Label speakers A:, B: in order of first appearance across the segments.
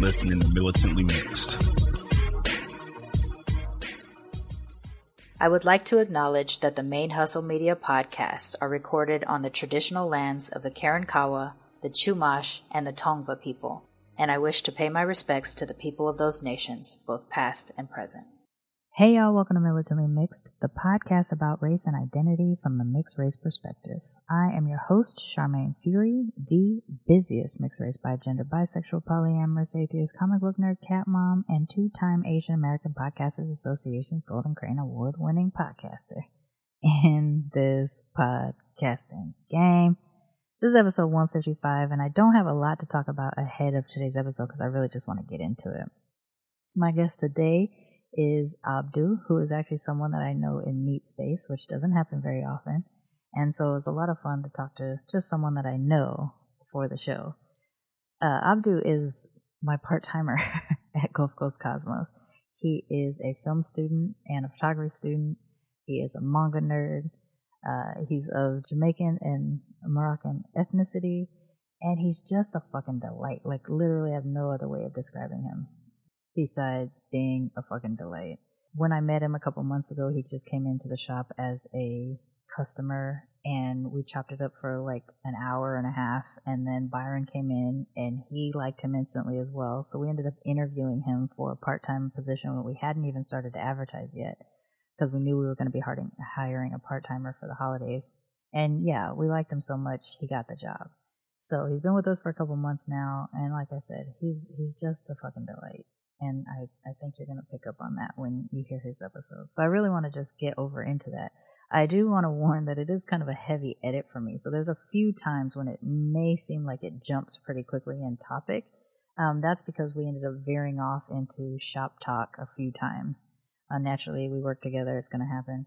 A: listening to Militantly Mixed.
B: I would like to acknowledge that the ManeHustle Media podcasts are recorded on the traditional lands of the Karankawa, the Chumash, and the Tongva people, and I wish to pay my respects to the people of those nations, both past and present.
C: Hey y'all, welcome to Militantly Mixed, the podcast about race and identity from a mixed race perspective. I am your host, Sharmane Fury, the busiest mixed race bi gender, bisexual, polyamorous, atheist, comic book nerd, cat mom, and two time Asian American Podcasters Association's Golden Crane Award winning podcaster in this podcasting game. This is episode 155, and I don't have a lot to talk about ahead of today's episode because I really just want to get into it. My guest today is Abdu, who is actually someone that I know in Meat Space, which doesn't happen very often. And so it was a lot of fun to talk to just someone that I know for the show. Uh, Abdu is my part timer at Gulf Coast Cosmos. He is a film student and a photography student. He is a manga nerd. Uh, he's of Jamaican and Moroccan ethnicity, and he's just a fucking delight. Like, literally, I have no other way of describing him besides being a fucking delight. When I met him a couple months ago, he just came into the shop as a customer and we chopped it up for like an hour and a half and then Byron came in and he liked him instantly as well. So we ended up interviewing him for a part-time position when we hadn't even started to advertise yet because we knew we were going to be hiring a part-timer for the holidays. And yeah, we liked him so much he got the job. So he's been with us for a couple months now and like I said, he's he's just a fucking delight and I, I think you're going to pick up on that when you hear his episode. So I really want to just get over into that. I do want to warn that it is kind of a heavy edit for me. So there's a few times when it may seem like it jumps pretty quickly in topic. Um, that's because we ended up veering off into shop talk a few times. Uh, naturally, we work together; it's going to happen,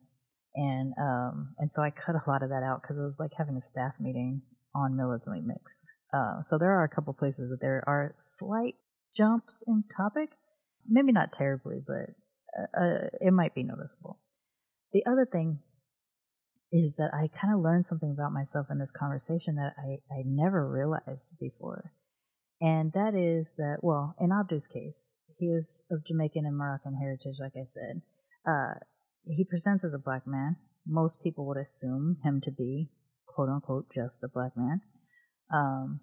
C: and um, and so I cut a lot of that out because it was like having a staff meeting on militantly mixed. Uh, so there are a couple places that there are slight jumps in topic, maybe not terribly, but uh, uh, it might be noticeable. The other thing is that I kind of learned something about myself in this conversation that I, I never realized before. And that is that, well, in Abdu's case, he is of Jamaican and Moroccan heritage, like I said. Uh, he presents as a black man. Most people would assume him to be, quote unquote, just a black man. Um,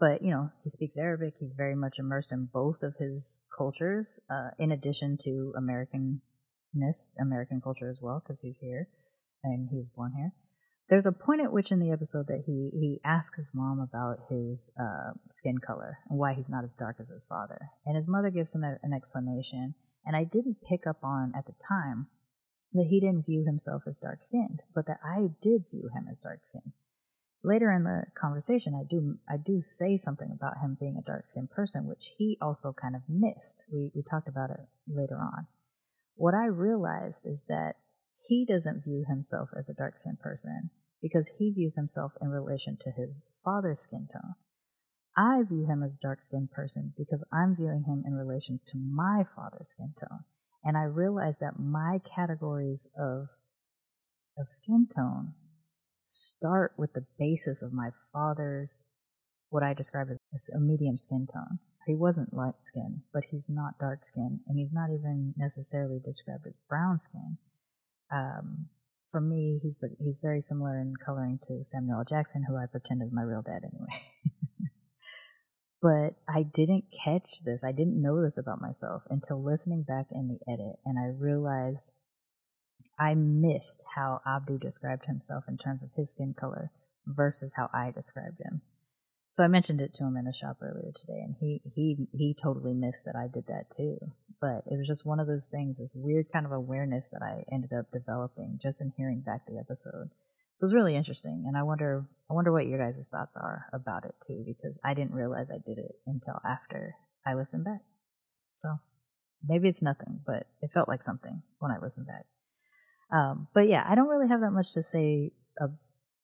C: but, you know, he speaks Arabic. He's very much immersed in both of his cultures, uh, in addition to Americanness, American culture as well, because he's here and he was born here. There's a point at which in the episode that he he asks his mom about his uh, skin color and why he's not as dark as his father, and his mother gives him a, an explanation. And I didn't pick up on at the time that he didn't view himself as dark skinned, but that I did view him as dark skinned. Later in the conversation, I do I do say something about him being a dark skinned person, which he also kind of missed. We we talked about it later on. What I realized is that he doesn't view himself as a dark skinned person because he views himself in relation to his father's skin tone. I view him as a dark skinned person because I'm viewing him in relation to my father's skin tone. And I realize that my categories of of skin tone start with the basis of my father's what I describe as a medium skin tone. He wasn't light skin, but he's not dark skin, and he's not even necessarily described as brown skin um, for me, he's the, he's very similar in coloring to Samuel L. Jackson, who I pretend is my real dad anyway. but I didn't catch this. I didn't know this about myself until listening back in the edit, and I realized I missed how Abdu described himself in terms of his skin color versus how I described him. So I mentioned it to him in the shop earlier today, and he he he totally missed that I did that too. But it was just one of those things, this weird kind of awareness that I ended up developing just in hearing back the episode. So it's really interesting, and I wonder I wonder what your guys' thoughts are about it too, because I didn't realize I did it until after I listened back. So Maybe it's nothing, but it felt like something when I listened back. Um, but yeah, I don't really have that much to say, uh,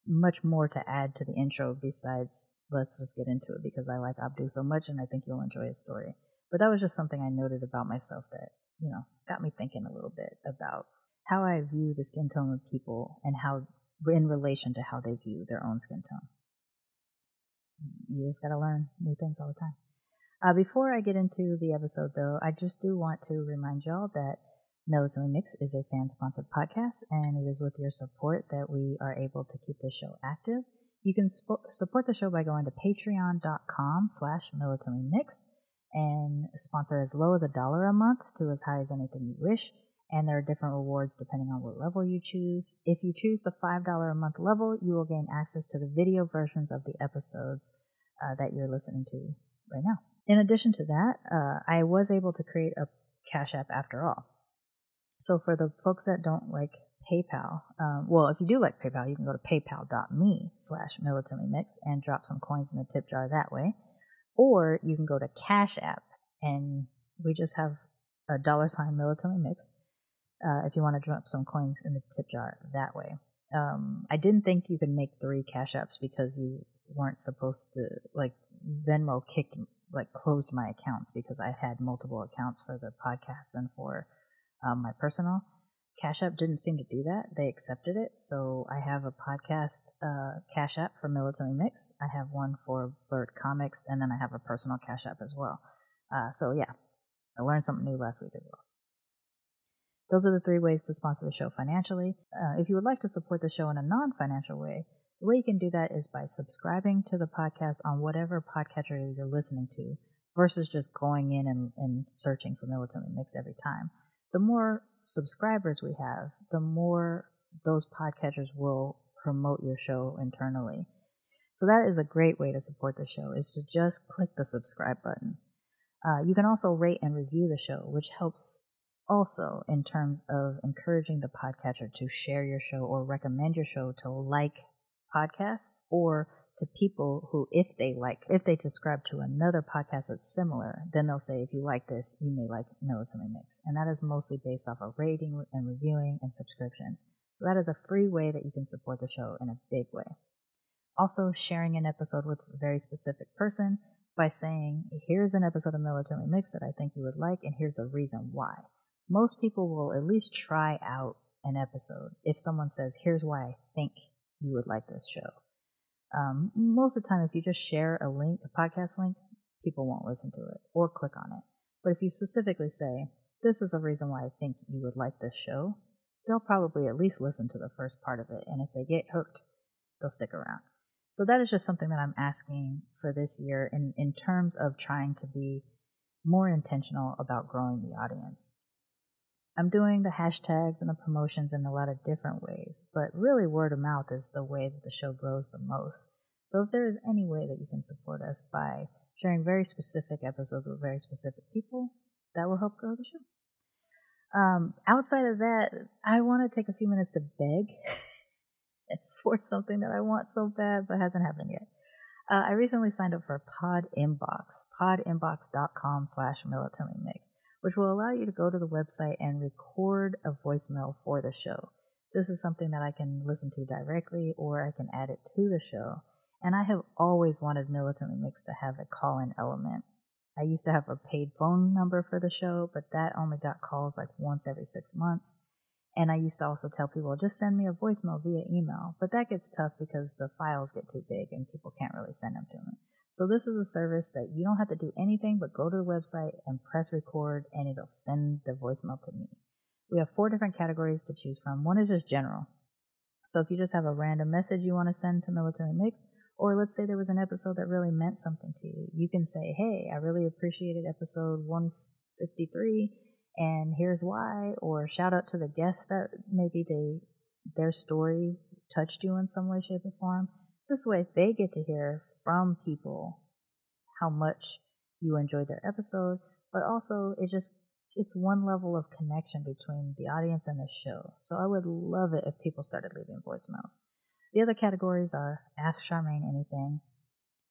C: much more to add to the intro besides let's just get into it because I like Abdu so much and I think you'll enjoy his story. But that was just something I noted about myself that, you know, it's got me thinking a little bit about how I view the skin tone of people and how, in relation to how they view their own skin tone. You just gotta learn new things all the time. Uh, before I get into the episode, though, I just do want to remind y'all that Militantly Mix is a fan sponsored podcast, and it is with your support that we are able to keep this show active. You can support the show by going to patreon.com slash militantly mixed and sponsor as low as a dollar a month to as high as anything you wish. And there are different rewards depending on what level you choose. If you choose the $5 a month level, you will gain access to the video versions of the episodes uh, that you're listening to right now. In addition to that, uh, I was able to create a Cash App after all. So for the folks that don't like PayPal, um, well, if you do like PayPal, you can go to paypal.me slash militantly mix and drop some coins in the tip jar that way. Or you can go to Cash App and we just have a dollar sign militantly mix uh, if you want to drop some coins in the tip jar that way. Um, I didn't think you could make three Cash Apps because you weren't supposed to, like, Venmo kicked, like, closed my accounts because I had multiple accounts for the podcast and for um, my personal. Cash App didn't seem to do that. They accepted it. So I have a podcast uh, Cash App for Militantly Mix. I have one for Bird Comics, and then I have a personal Cash App as well. Uh, so yeah, I learned something new last week as well. Those are the three ways to sponsor the show financially. Uh, if you would like to support the show in a non financial way, the way you can do that is by subscribing to the podcast on whatever podcatcher you're listening to versus just going in and, and searching for Militantly Mix every time the more subscribers we have, the more those podcatchers will promote your show internally. So that is a great way to support the show is to just click the subscribe button. Uh, you can also rate and review the show, which helps also in terms of encouraging the podcatcher to share your show or recommend your show to like podcasts or to people who, if they like, if they subscribe to another podcast that's similar, then they'll say, if you like this, you may like Militantly Mix. And that is mostly based off of rating and reviewing and subscriptions. So that is a free way that you can support the show in a big way. Also, sharing an episode with a very specific person by saying, here's an episode of Militantly Mix that I think you would like, and here's the reason why. Most people will at least try out an episode if someone says, here's why I think you would like this show. Um, most of the time, if you just share a link, a podcast link, people won't listen to it or click on it. But if you specifically say, this is the reason why I think you would like this show, they'll probably at least listen to the first part of it. And if they get hooked, they'll stick around. So that is just something that I'm asking for this year in, in terms of trying to be more intentional about growing the audience. I'm doing the hashtags and the promotions in a lot of different ways, but really word of mouth is the way that the show grows the most. So if there is any way that you can support us by sharing very specific episodes with very specific people, that will help grow the show. Um, outside of that, I want to take a few minutes to beg for something that I want so bad but hasn't happened yet. Uh, I recently signed up for Pod Inbox, podinbox.com slash militantly mix which will allow you to go to the website and record a voicemail for the show. This is something that I can listen to directly or I can add it to the show. And I have always wanted Militantly Mixed to have a call in element. I used to have a paid phone number for the show, but that only got calls like once every six months. And I used to also tell people, just send me a voicemail via email. But that gets tough because the files get too big and people can't really send them to me. So this is a service that you don't have to do anything but go to the website and press record and it'll send the voicemail to me. We have four different categories to choose from. One is just general. So if you just have a random message you want to send to Militantly Mix, or let's say there was an episode that really meant something to you, you can say, hey, I really appreciated episode 153 and here's why, or shout out to the guests that maybe they, their story touched you in some way, shape, or form. This way they get to hear from people how much you enjoyed their episode, but also it just it's one level of connection between the audience and the show. So I would love it if people started leaving voicemails. The other categories are Ask Sharmane Anything,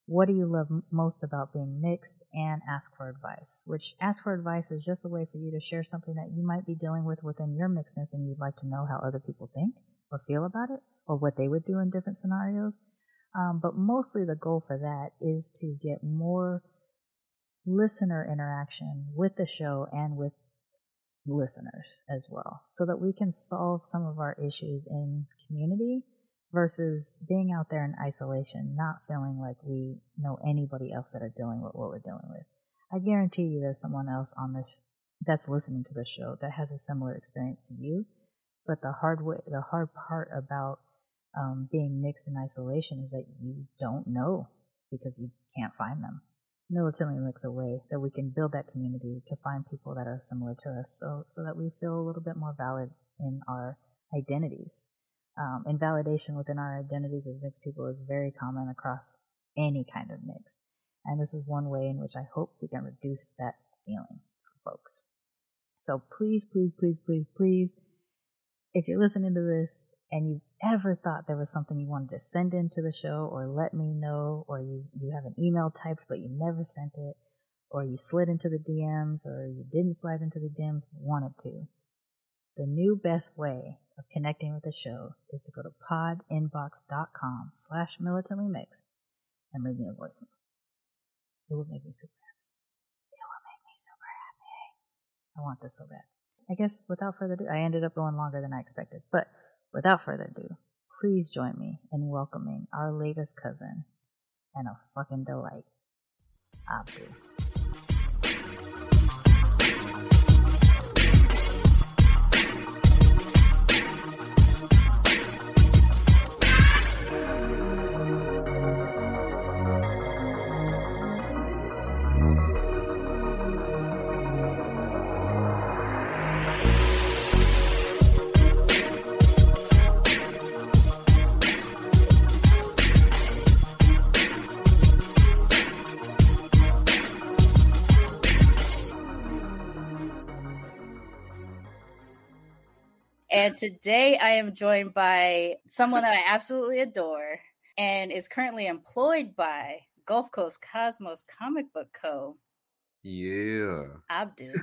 C: what do you love most about being mixed and ask for advice which ask for advice is just a way for you to share something that you might be dealing with within your mixedness and you'd like to know how other people think or feel about it or what they would do in different scenarios um, but mostly the goal for that is to get more listener interaction with the show and with listeners as well so that we can solve some of our issues in community versus being out there in isolation, not feeling like we know anybody else that are dealing with what we're dealing with. I guarantee you there's someone else on this that's listening to the show that has a similar experience to you. But the hard way, the hard part about um, being mixed in isolation is that you don't know because you can't find them. Militantly Mix a way that we can build that community to find people that are similar to us, so so that we feel a little bit more valid in our identities um, and validation within our identities as mixed people is very common across any kind of mix. And this is one way in which I hope we can reduce that feeling for folks. So please, please, please, please, please, if you're listening to this and you've ever thought there was something you wanted to send into the show or let me know, or you, you have an email typed but you never sent it, or you slid into the DMs or you didn't slide into the DMs, wanted to, the new best way of connecting with the show is to go to podinbox.com slash militantly mixed and leave me a voicemail. It would make me super happy. It will make me super happy. I want this so bad. I guess without further ado, I ended up going longer than I expected, but without further ado, please join me in welcoming our latest cousin and a fucking delight, Abdu.
B: And today I am joined by someone that I absolutely adore and is currently employed by Gulf Coast Cosmos Comic Book Co.
D: Yeah.
B: Abdu.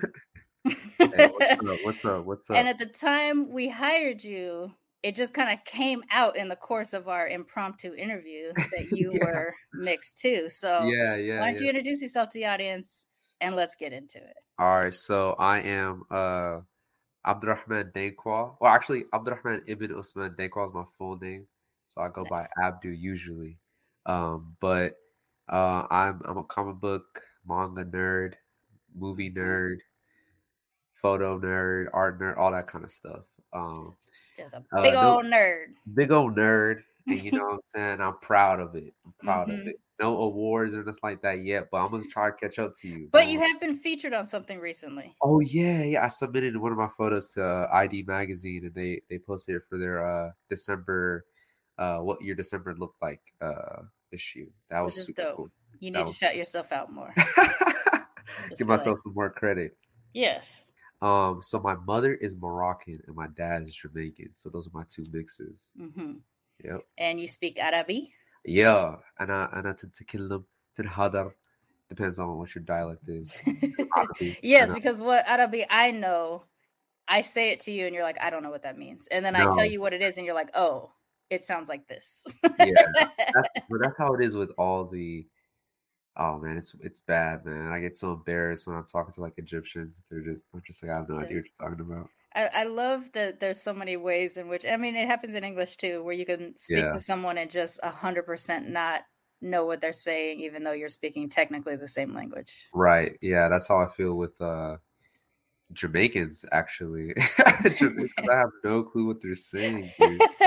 D: Hey, what's up? What's up? What's up?
B: And at the time we hired you, it just kind of came out in the course of our impromptu interview that you
D: Yeah.
B: were mixed too. So
D: yeah, yeah.
B: why don't
D: yeah.
B: you introduce yourself to the audience and let's get into it.
D: All right, so I am uh Abdurrahman Danquah. Well, actually, Abdurrahman Ibn Usman Danquah is my full name, so I go by. Abdu usually. Um, but uh, I'm I'm a comic book manga nerd, movie nerd, photo nerd, art nerd, all that kind of stuff. Um,
B: Just a
D: Uh,
B: big
D: no-
B: old nerd.
D: big old nerd, and you know what I'm saying. I'm proud of it. I'm proud
B: Mhm.
D: of it. No awards or nothing like that yet, but I'm gonna try to catch up to you.
B: But
D: man.
B: you have been featured on something recently.
D: Oh yeah, yeah. I submitted one of my photos to uh, ID magazine, and they they posted it for their uh December, uh what your December looked like uh issue. That was
B: Which
D: super
B: dope.
D: cool.
B: You
D: That
B: need to
D: was-
B: shout yourself out more.
D: Give myself some more credit.
B: Yes.
D: Um, so my mother is Moroccan and my dad is Jamaican. So those are my two mixes.
B: Mm-hmm.
D: Yep.
B: And you speak Arabi
D: Yeah, and I and I تتكلم تنحدر depends on what your dialect is. Arabic,
B: yes,
D: and I-
B: because what Arabi I know, I say it to you and you're like, I don't know what that means. And then I
D: No.
B: tell you what it is and you're like, oh, it sounds like this.
D: yeah, that's, but that's how it is with all the. Oh man, it's it's bad, man. I get so embarrassed when I'm talking to like Egyptians. They're just I'm just like I have no idea what you're talking about.
B: I, I love that there's so many ways in which I mean it happens in English too, where you can speak
D: Yeah.
B: to someone and just a hundred percent not know what they're saying, even though you're speaking technically the same language.
D: Right? Yeah, that's how I feel with uh Jamaicans. Actually, Jamaicans, I have no clue what they're saying, dude.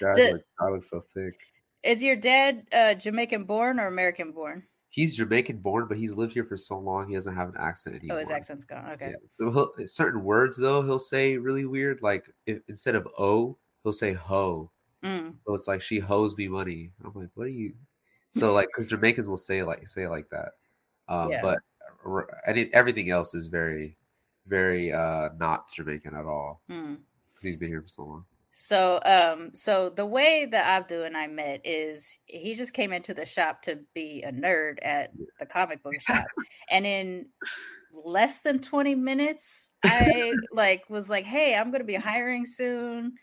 D: Guys,
B: Did-
D: like, I look so thick.
B: Is your dad uh, Jamaican born or American born?
D: He's Jamaican born, but he's lived here for so long he doesn't have an accent anymore.
B: Oh, his accent's gone. Okay.
D: Yeah. So he'll, certain words though he'll say really weird. Like if, instead of "o," he'll say "ho."
B: Mm.
D: So it's like she hoes me money. I'm like, what are you? So like, because Jamaicans will say like say it like that. Um,
B: Yeah.
D: But everything else is very, very uh not Jamaican at all
B: Mm.
D: because he's been here for so long.
B: So, um, so the way that Abdu and I met is he just came into the shop to be a nerd at the comic book shop, and in less than 20 minutes, I like was like, "Hey, I'm going to be hiring soon."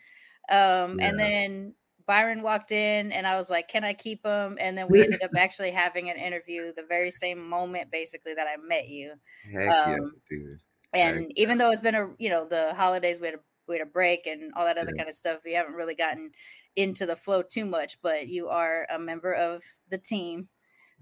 B: Um,
D: Yeah.
B: and then Byron walked in, and I was like, "Can I keep him?" And then we ended up actually having an interview the very same moment, basically, that I met you.
D: Heck yeah,
B: Um,
D: dude.
B: And even though it's been a you know the holidays, we had a we had a break and all that other
D: Yeah.
B: kind of stuff. We haven't really gotten into the flow too much, but you are a member of the team.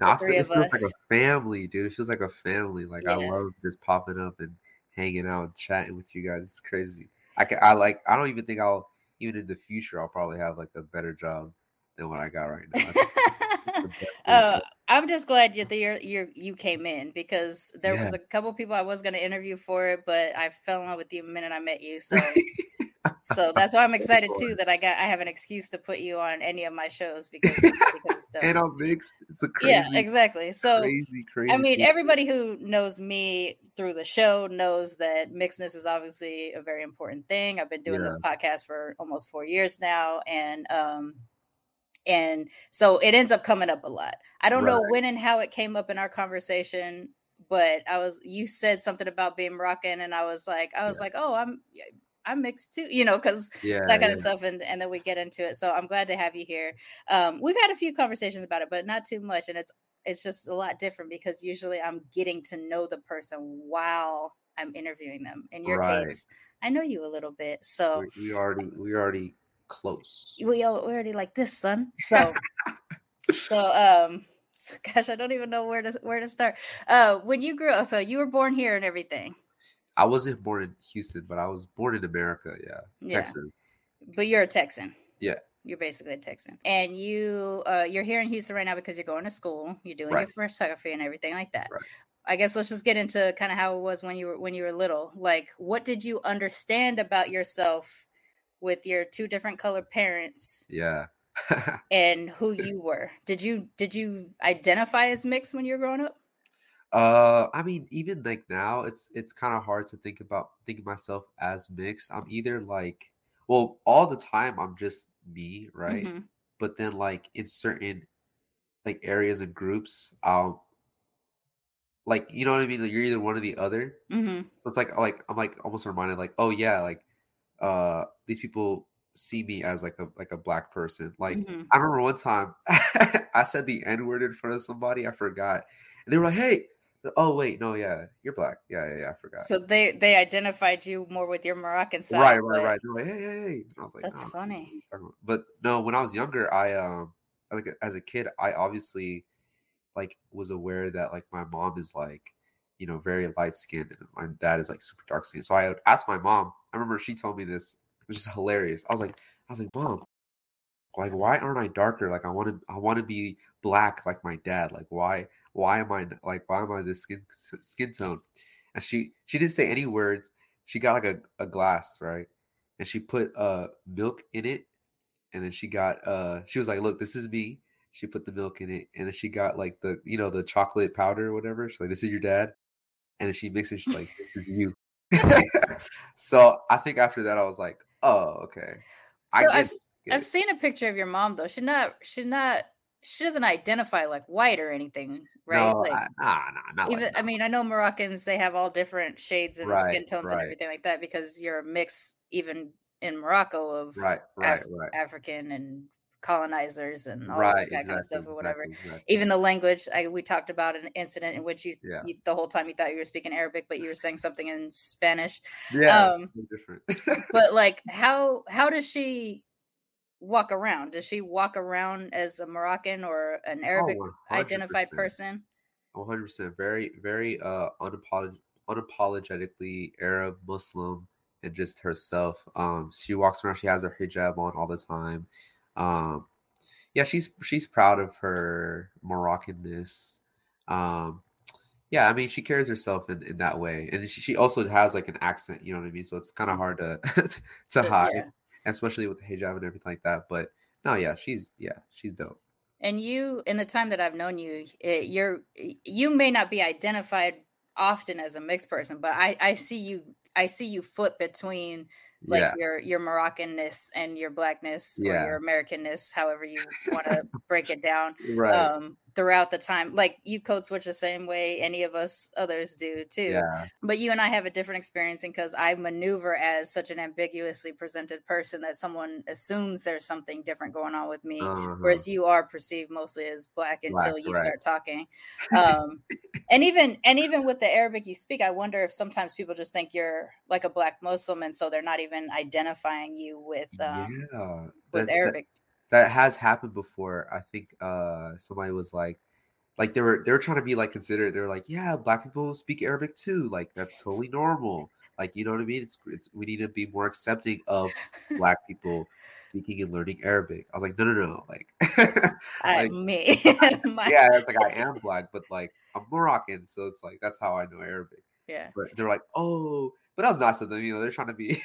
D: No, I
B: three
D: feel, it
B: of
D: feels like a family, dude. It feels like a family. Like I love just popping up and hanging out and chatting with you guys. It's crazy. I can, I like. I don't even think I'll even in the future. I'll probably have like a better job than what I got right now. I think it's the best thing
B: uh. I'm just glad you you you you came in because there was a couple people I was going to interview for it, but I fell in love with you the minute I met you. So so that's why I'm excited too that I got I have an excuse to put you on any of my shows because because
D: and I'm mixed. It's a crazy,
B: yeah, exactly. So
D: crazy, crazy.
B: I mean, everybody who knows me through the show knows that mixedness is obviously a very important thing. I've been doing this podcast for almost four years now, and um, and so it ends up coming up a lot. I don't know when and how it came up in our conversation, but I was you said something about being Moroccan, and I was like, I was
D: Yeah.
B: like, oh, I'm I'm mixed too, you know, because
D: yeah,
B: that kind
D: yeah.
B: of stuff and and then we get into it so i'm glad to have you here um we've had a few conversations about it but not too much and it's it's just a lot different because usually i'm getting to know the person while i'm interviewing them in your
D: Right.
B: case i know you a little bit so
D: We, we already, we already close.
B: we, already like this son so so um so gosh i don't even know where to where to start uh when you grew up so you were born here and everything
D: I wasn't born in Houston, but I was born in America. Yeah,
B: Yeah.
D: Texas.
B: But you're a Texan.
D: Yeah.
B: You're basically a Texan. And you uh you're here in Houston right now because you're going to school. You're doing
D: Right.
B: your photography and everything like that.
D: Right.
B: I guess let's just get into kind of how it was when you were when you were little. Like what did you understand about yourself with your two different colored parents
D: Yeah.
B: and who you were? Did you did you identify as mixed when you were growing up?
D: Uh, I mean, even like now, it's it's kind of hard to think about think of myself as mixed. I'm either like, well, all the time I'm just me, right?
B: Mhm.
D: But then like in certain like areas and groups, I'll like you know what I mean. Like you're either one or the other.
B: Mhm.
D: So it's like like I'm like almost reminded like, oh yeah, like uh these people see me as like a like a black person. Like
B: Mhm.
D: I remember one time I said the N word in front of somebody, I forgot. And they were like, hey, oh wait, no, yeah, you're black. Yeah, yeah, yeah, I forgot.
B: So they they identified you more with your Moroccan side.
D: right, right, right. They're like, hey, hey, hey. And I was like,
B: That's
D: "No,
B: funny.
D: what are you talking about?" But no, when I was younger, I um like as a kid, I obviously like was aware that like my mom is like, you know, very light skinned and my dad is like super dark skinned. So I asked my mom, I remember she told me this, which is hilarious. I was like, I was like, Mom, like why aren't I darker? Like I want to I want to be black like my dad. Like why why am I like why am I this skin skin tone? And she she didn't say any words. She got like a, a glass, right? And she put uh milk in it and then she got uh she was like, Look, this is me. She put the milk in it and then she got like the you know the chocolate powder or whatever. She's like, This is your dad. And she mixed it, she's like, This is you. so I think after that I was like, Oh, okay. I
B: So I've
D: get
B: I've seen a picture of your mom though. She's not she's not she doesn't identify like white or anything, right?
D: No,
B: like
D: I, nah, nah, not
B: even
D: like
B: I mean, I know Moroccans they have all different shades and skin
D: Right,
B: tones and everything like that because you're a mix even in Morocco of
D: right, right,
B: Af-
D: right.
B: African and colonizers and all
D: Right,
B: that kind of stuff or whatever.
D: exactly, exactly.
B: Even the language, I, we talked about an incident in which you,
D: Yeah.
B: you the whole time you thought you were speaking Arabic, but you were saying something in Spanish.
D: yeah,
B: um,
D: different.
B: But like, how how does she walk around? Does she walk around as a Moroccan or an Arabic
D: Oh,
B: identified person?
D: One hundred percent. Very, very uh unapolog- unapologetically Arab Muslim and just herself. Um, she walks around. She has her hijab on all the time. Um, yeah, she's she's proud of her Moroccanness. Um, yeah, I mean, she carries herself in, in that way, and she, she also has like an accent. You know what I mean? So it's kind of hard to to
B: So,
D: hide,
B: yeah.
D: especially with the hijab and everything like that. But no, yeah, she's yeah, she's dope.
B: And you, in the time that I've known you, you're you may not be identified often as a mixed person, but I I see you I see you flip between like
D: yeah,
B: your your Moroccanness and your blackness or
D: Yeah.
B: your Americanness, however you want to break it down.
D: right.
B: Um, throughout the time, like you code switch the same way any of us others do too.
D: yeah,
B: But you and I have a different experience because I maneuver as such an ambiguously presented person that someone assumes there's something different going on with me,
D: uh-huh.
B: whereas you are perceived mostly as black until
D: Black,
B: you
D: right.
B: start talking. Um, and even and even with the Arabic you speak, I wonder if sometimes people just think you're like a black Muslim, and so they're not even identifying you with um,
D: yeah,
B: with
D: that-
B: Arabic.
D: that has happened before. I think uh somebody was like like they were they were trying to be like considerate. They're like, yeah, black people speak Arabic too. Like that's totally normal. Like you know what I mean? It's it's we need to be more accepting of black people speaking and learning Arabic. I was like, no, no, no. Like,
B: I,
D: like-
B: me, My-
D: yeah, it's like I am black, but like I'm Moroccan, so it's like that's how I know Arabic.
B: yeah.
D: But they're like, oh, but that was nice of them. You know, they're trying to be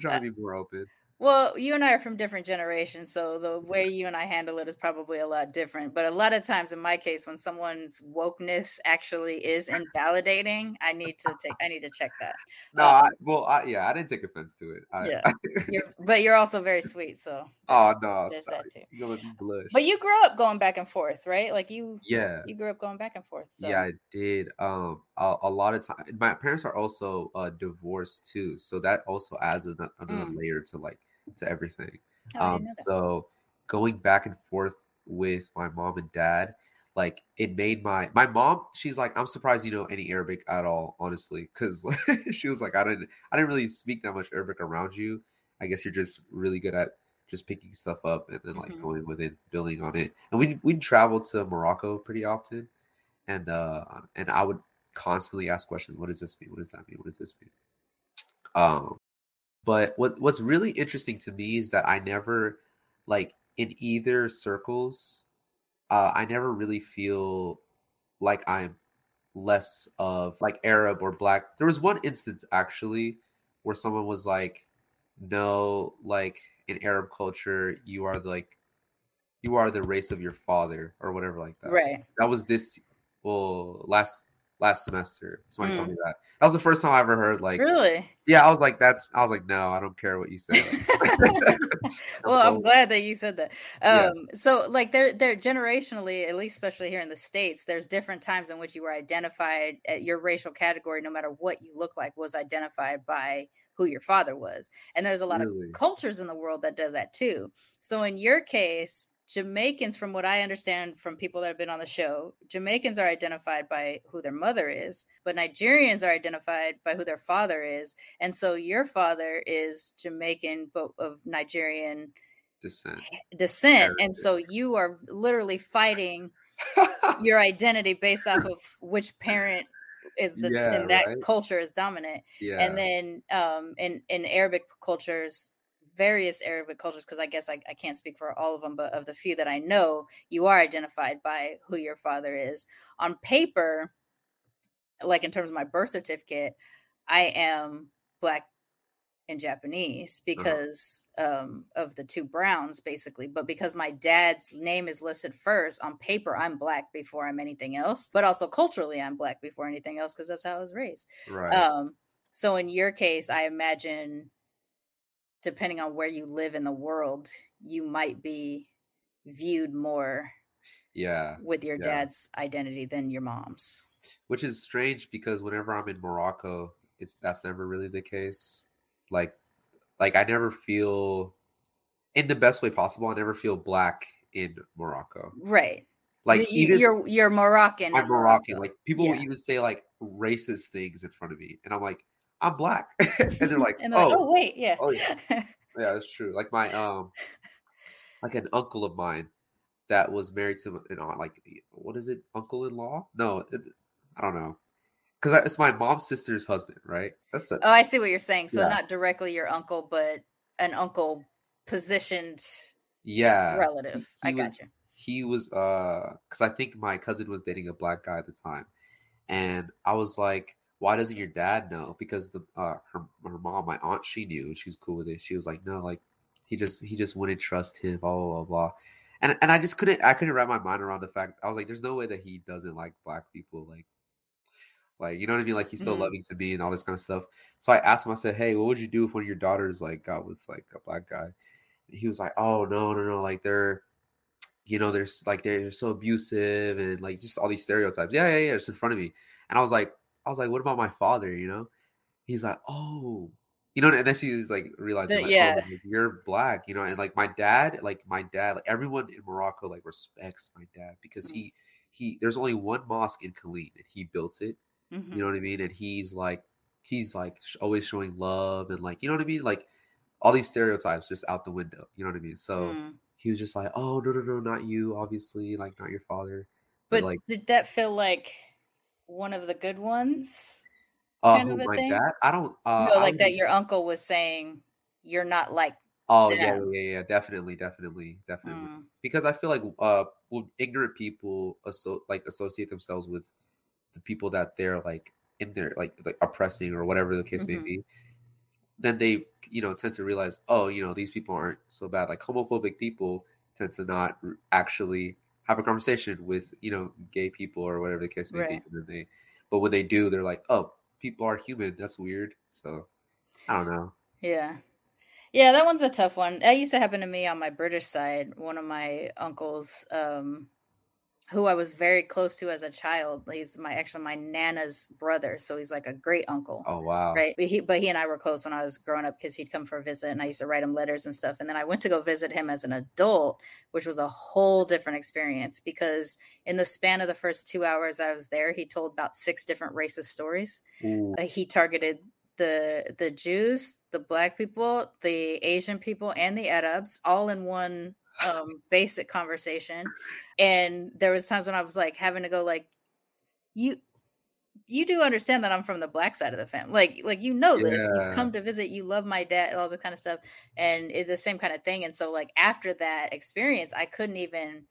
D: trying to be more open.
B: Well, you and I are from different generations, so the way you and I handle it is probably a lot different. But a lot of times, in my case, when someone's wokeness actually is invalidating, I need to take, I need to check that.
D: No,
B: Um,
D: I, well, I, yeah, I didn't take offense to it. I,
B: Yeah. You're, but you're also very sweet, so
D: oh no,
B: there's
D: stop.
B: that too.
D: You're blush.
B: But you grew up going back and forth, right? Like you,
D: yeah,
B: you grew up going back and forth. So.
D: yeah, I did. Um, a, a lot of time. My parents are also uh divorced too, so that also adds an, another
B: Mm.
D: layer to like to everything.
B: Oh,
D: um,
B: didn't know that.
D: so going back and forth with my mom and dad, like it made my my mom. She's like, I'm surprised you know any Arabic at all, honestly, because she was like, I didn't I didn't really speak that much Arabic around you. I guess you're just really good at just picking stuff up and then like
B: Mhm.
D: going with it, building on it. And we we travel to Morocco pretty often, and uh and I would constantly ask questions. What does this mean? What does that mean? What does this mean? Um, but what what's really interesting to me is that I never like in either circles, uh, I never really feel like I'm less of like Arab or black. There was one instance actually where someone was like, "No, like in Arab culture, you are like you are the race of your father or whatever like that."
B: right.
D: That was this well last last semester. Somebody told
B: Mm.
D: me that. That was the first time I ever heard like
B: Really?
D: yeah, I was like, that's. I was like, no, I don't care what you say.
B: well, I'm
D: old.
B: glad that you said that.
D: Yeah.
B: Um, so like there, there generationally, at least especially here in the states, there's different times in which you were identified at your racial category, no matter what you look like, was identified by who your father was. And there's a lot
D: Really?
B: of cultures in the world that do that too. So in your case, Jamaicans, from what I understand from people that have been on the show, Jamaicans are identified by who their mother is, but Nigerians are identified by who their father is. And so your father is Jamaican, but of Nigerian
D: Descent.
B: descent. And so you are literally fighting your identity based off of which parent is the
D: Yeah,
B: in that
D: right?
B: culture is dominant.
D: yeah.
B: And then um in in Arabic cultures, various Arabic cultures, because I guess I, I can't speak for all of them, but of the few that I know, you are identified by who your father is. On paper, like in terms of my birth certificate, I am black and Japanese because um, of the two browns, basically. But because my dad's name is listed first on paper, I'm black before I'm anything else. But also culturally, I'm black before anything else because that's how I was raised.
D: right.
B: Um, so in your case, I imagine, depending on where you live in the world, you might be viewed more
D: yeah.
B: with your
D: Yeah.
B: dad's identity than your mom's.
D: Which is strange because whenever I'm in Morocco, it's that's never really the case. Like, like I never feel, in the best way possible, I never feel black in Morocco.
B: Right.
D: Like
B: you,
D: even
B: you're you're Moroccan.
D: I'm Moroccan.
B: Morocco.
D: Like people will even say like racist things in front of me, and I'm like, I'm black, and they're like,
B: and they're
D: oh,
B: like, oh wait, yeah.
D: oh, yeah. yeah, that's true. Like my um, like an uncle of mine that was married to an aunt. Like what is it, uncle-in-law? No, it, I don't know, because it's my mom's sister's husband, right? That's it.
B: Oh, I see what you're saying. So
D: Yeah.
B: not directly your uncle, but an uncle positioned
D: yeah.
B: relative.
D: he
B: I got
D: was-
B: you.
D: he was uh because i think my cousin was dating a black guy at the time and i was like why doesn't your dad know because the uh her, her mom my aunt she knew she's cool with it she was like no like he just he just wouldn't trust him blah blah blah, blah. and and i just couldn't i couldn't wrap my mind around the fact i was like there's no way that he doesn't like black people like Like, you know what I mean? Like he's so
B: Mhm.
D: loving to me and all this kind of stuff. So I asked him, I said, Hey, what would you do if one of your daughters like got with like a black guy? And he was like, Oh no, no, no, like they're you know, there's like they're so abusive and like just all these stereotypes. Yeah, yeah, yeah, it's in front of me. And I was like, I was like, what about my father? You know? He's like, oh, you know, and then she was like realizing, like,
B: yeah.
D: oh, like, you're black, you know, and like my dad, like my dad, like everyone in Morocco, like respects my dad because
B: Mhm.
D: he he. There's only one mosque in Khalid, and he built it.
B: Mhm.
D: You know what I mean? And he's like, he's like always showing love and like, you know what I mean? Like all these stereotypes just out the window. You know what I mean? So
B: Mm.
D: he was just like, oh no no no, not you, obviously, like not your father.
B: But
D: like,
B: did that feel like one of the good ones?
D: uh,
B: kind of a
D: my
B: thing?
D: dad? I don't. Uh,
B: no, like
D: don't
B: that your uncle was saying you're not like
D: Oh yeah,
B: them.
D: yeah, yeah, definitely, definitely, definitely.
B: mm,
D: Because I feel like uh, when ignorant people asso- like associate themselves with the people that they're like in there, like like oppressing or whatever the case
B: Mhm.
D: may be, then they you know tend to realize, oh, you know, these people aren't so bad. Like homophobic people tend to not actually have a conversation with you know gay people or whatever the case may be. And then they, but when they do, they're like, oh, people are human. That's weird. So I don't know.
B: yeah. Yeah, that one's a tough one. That used to happen to me on my British side. One of my uncles, um, who I was very close to as a child, he's my actually my nana's brother, so he's like a great uncle.
D: Oh wow.
B: Right. But he, but he and I were close when I was growing up because he'd come for a visit and I used to write him letters and stuff. And then I went to go visit him as an adult, which was a whole different experience because in the span of the first two hours I was there, he told about six different racist stories. Uh, he targeted the the Jews, the black people, the Asian people, and the Arabs all in one um basic conversation. And there was times when I was like having to go like you you do understand that I'm from the black side of the family. Like like you know this.
D: Yeah.
B: You've come to visit, you love my dad, all this kind of stuff. And it's the same kind of thing. And so like after that experience, I couldn't even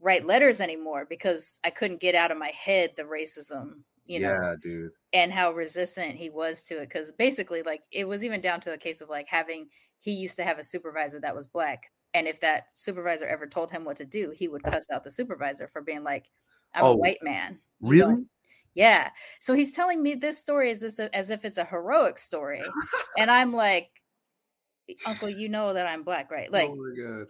B: write letters anymore because I couldn't get out of my head the racism, you know
D: yeah, dude.
B: and how resistant he was to it because basically like it was even down to the case of like having he used to have a supervisor that was black and if that supervisor ever told him what to do he would cuss out the supervisor for being like i'm
D: Oh,
B: a white man
D: Really?
B: yeah so he's telling me this story as, as if it's a heroic story and i'm like uncle you know that i'm black right like
D: oh my god.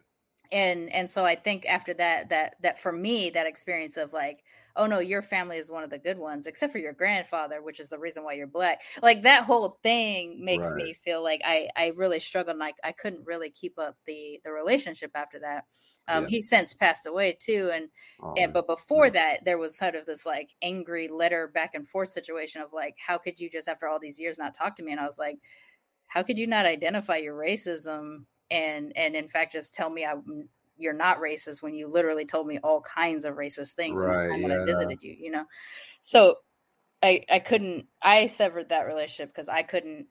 B: And and so i think after that that that for me that experience of like oh no your family is one of the good ones except for your grandfather which is the reason why you're black like that whole thing makes me feel like i i really struggled like i couldn't really keep up the the relationship after that um
D: Yeah.
B: he's since passed away too and
D: Oh,
B: and but before
D: yeah.
B: that there was sort of this like angry letter back and forth situation of like how could you just after all these years not talk to me and i was like how could you not identify your racism and and in fact just tell me i you're not racist when you literally told me all kinds of racist things
D: Right,
B: time when i visited you you know? So i i couldn't i severed that relationship because i couldn't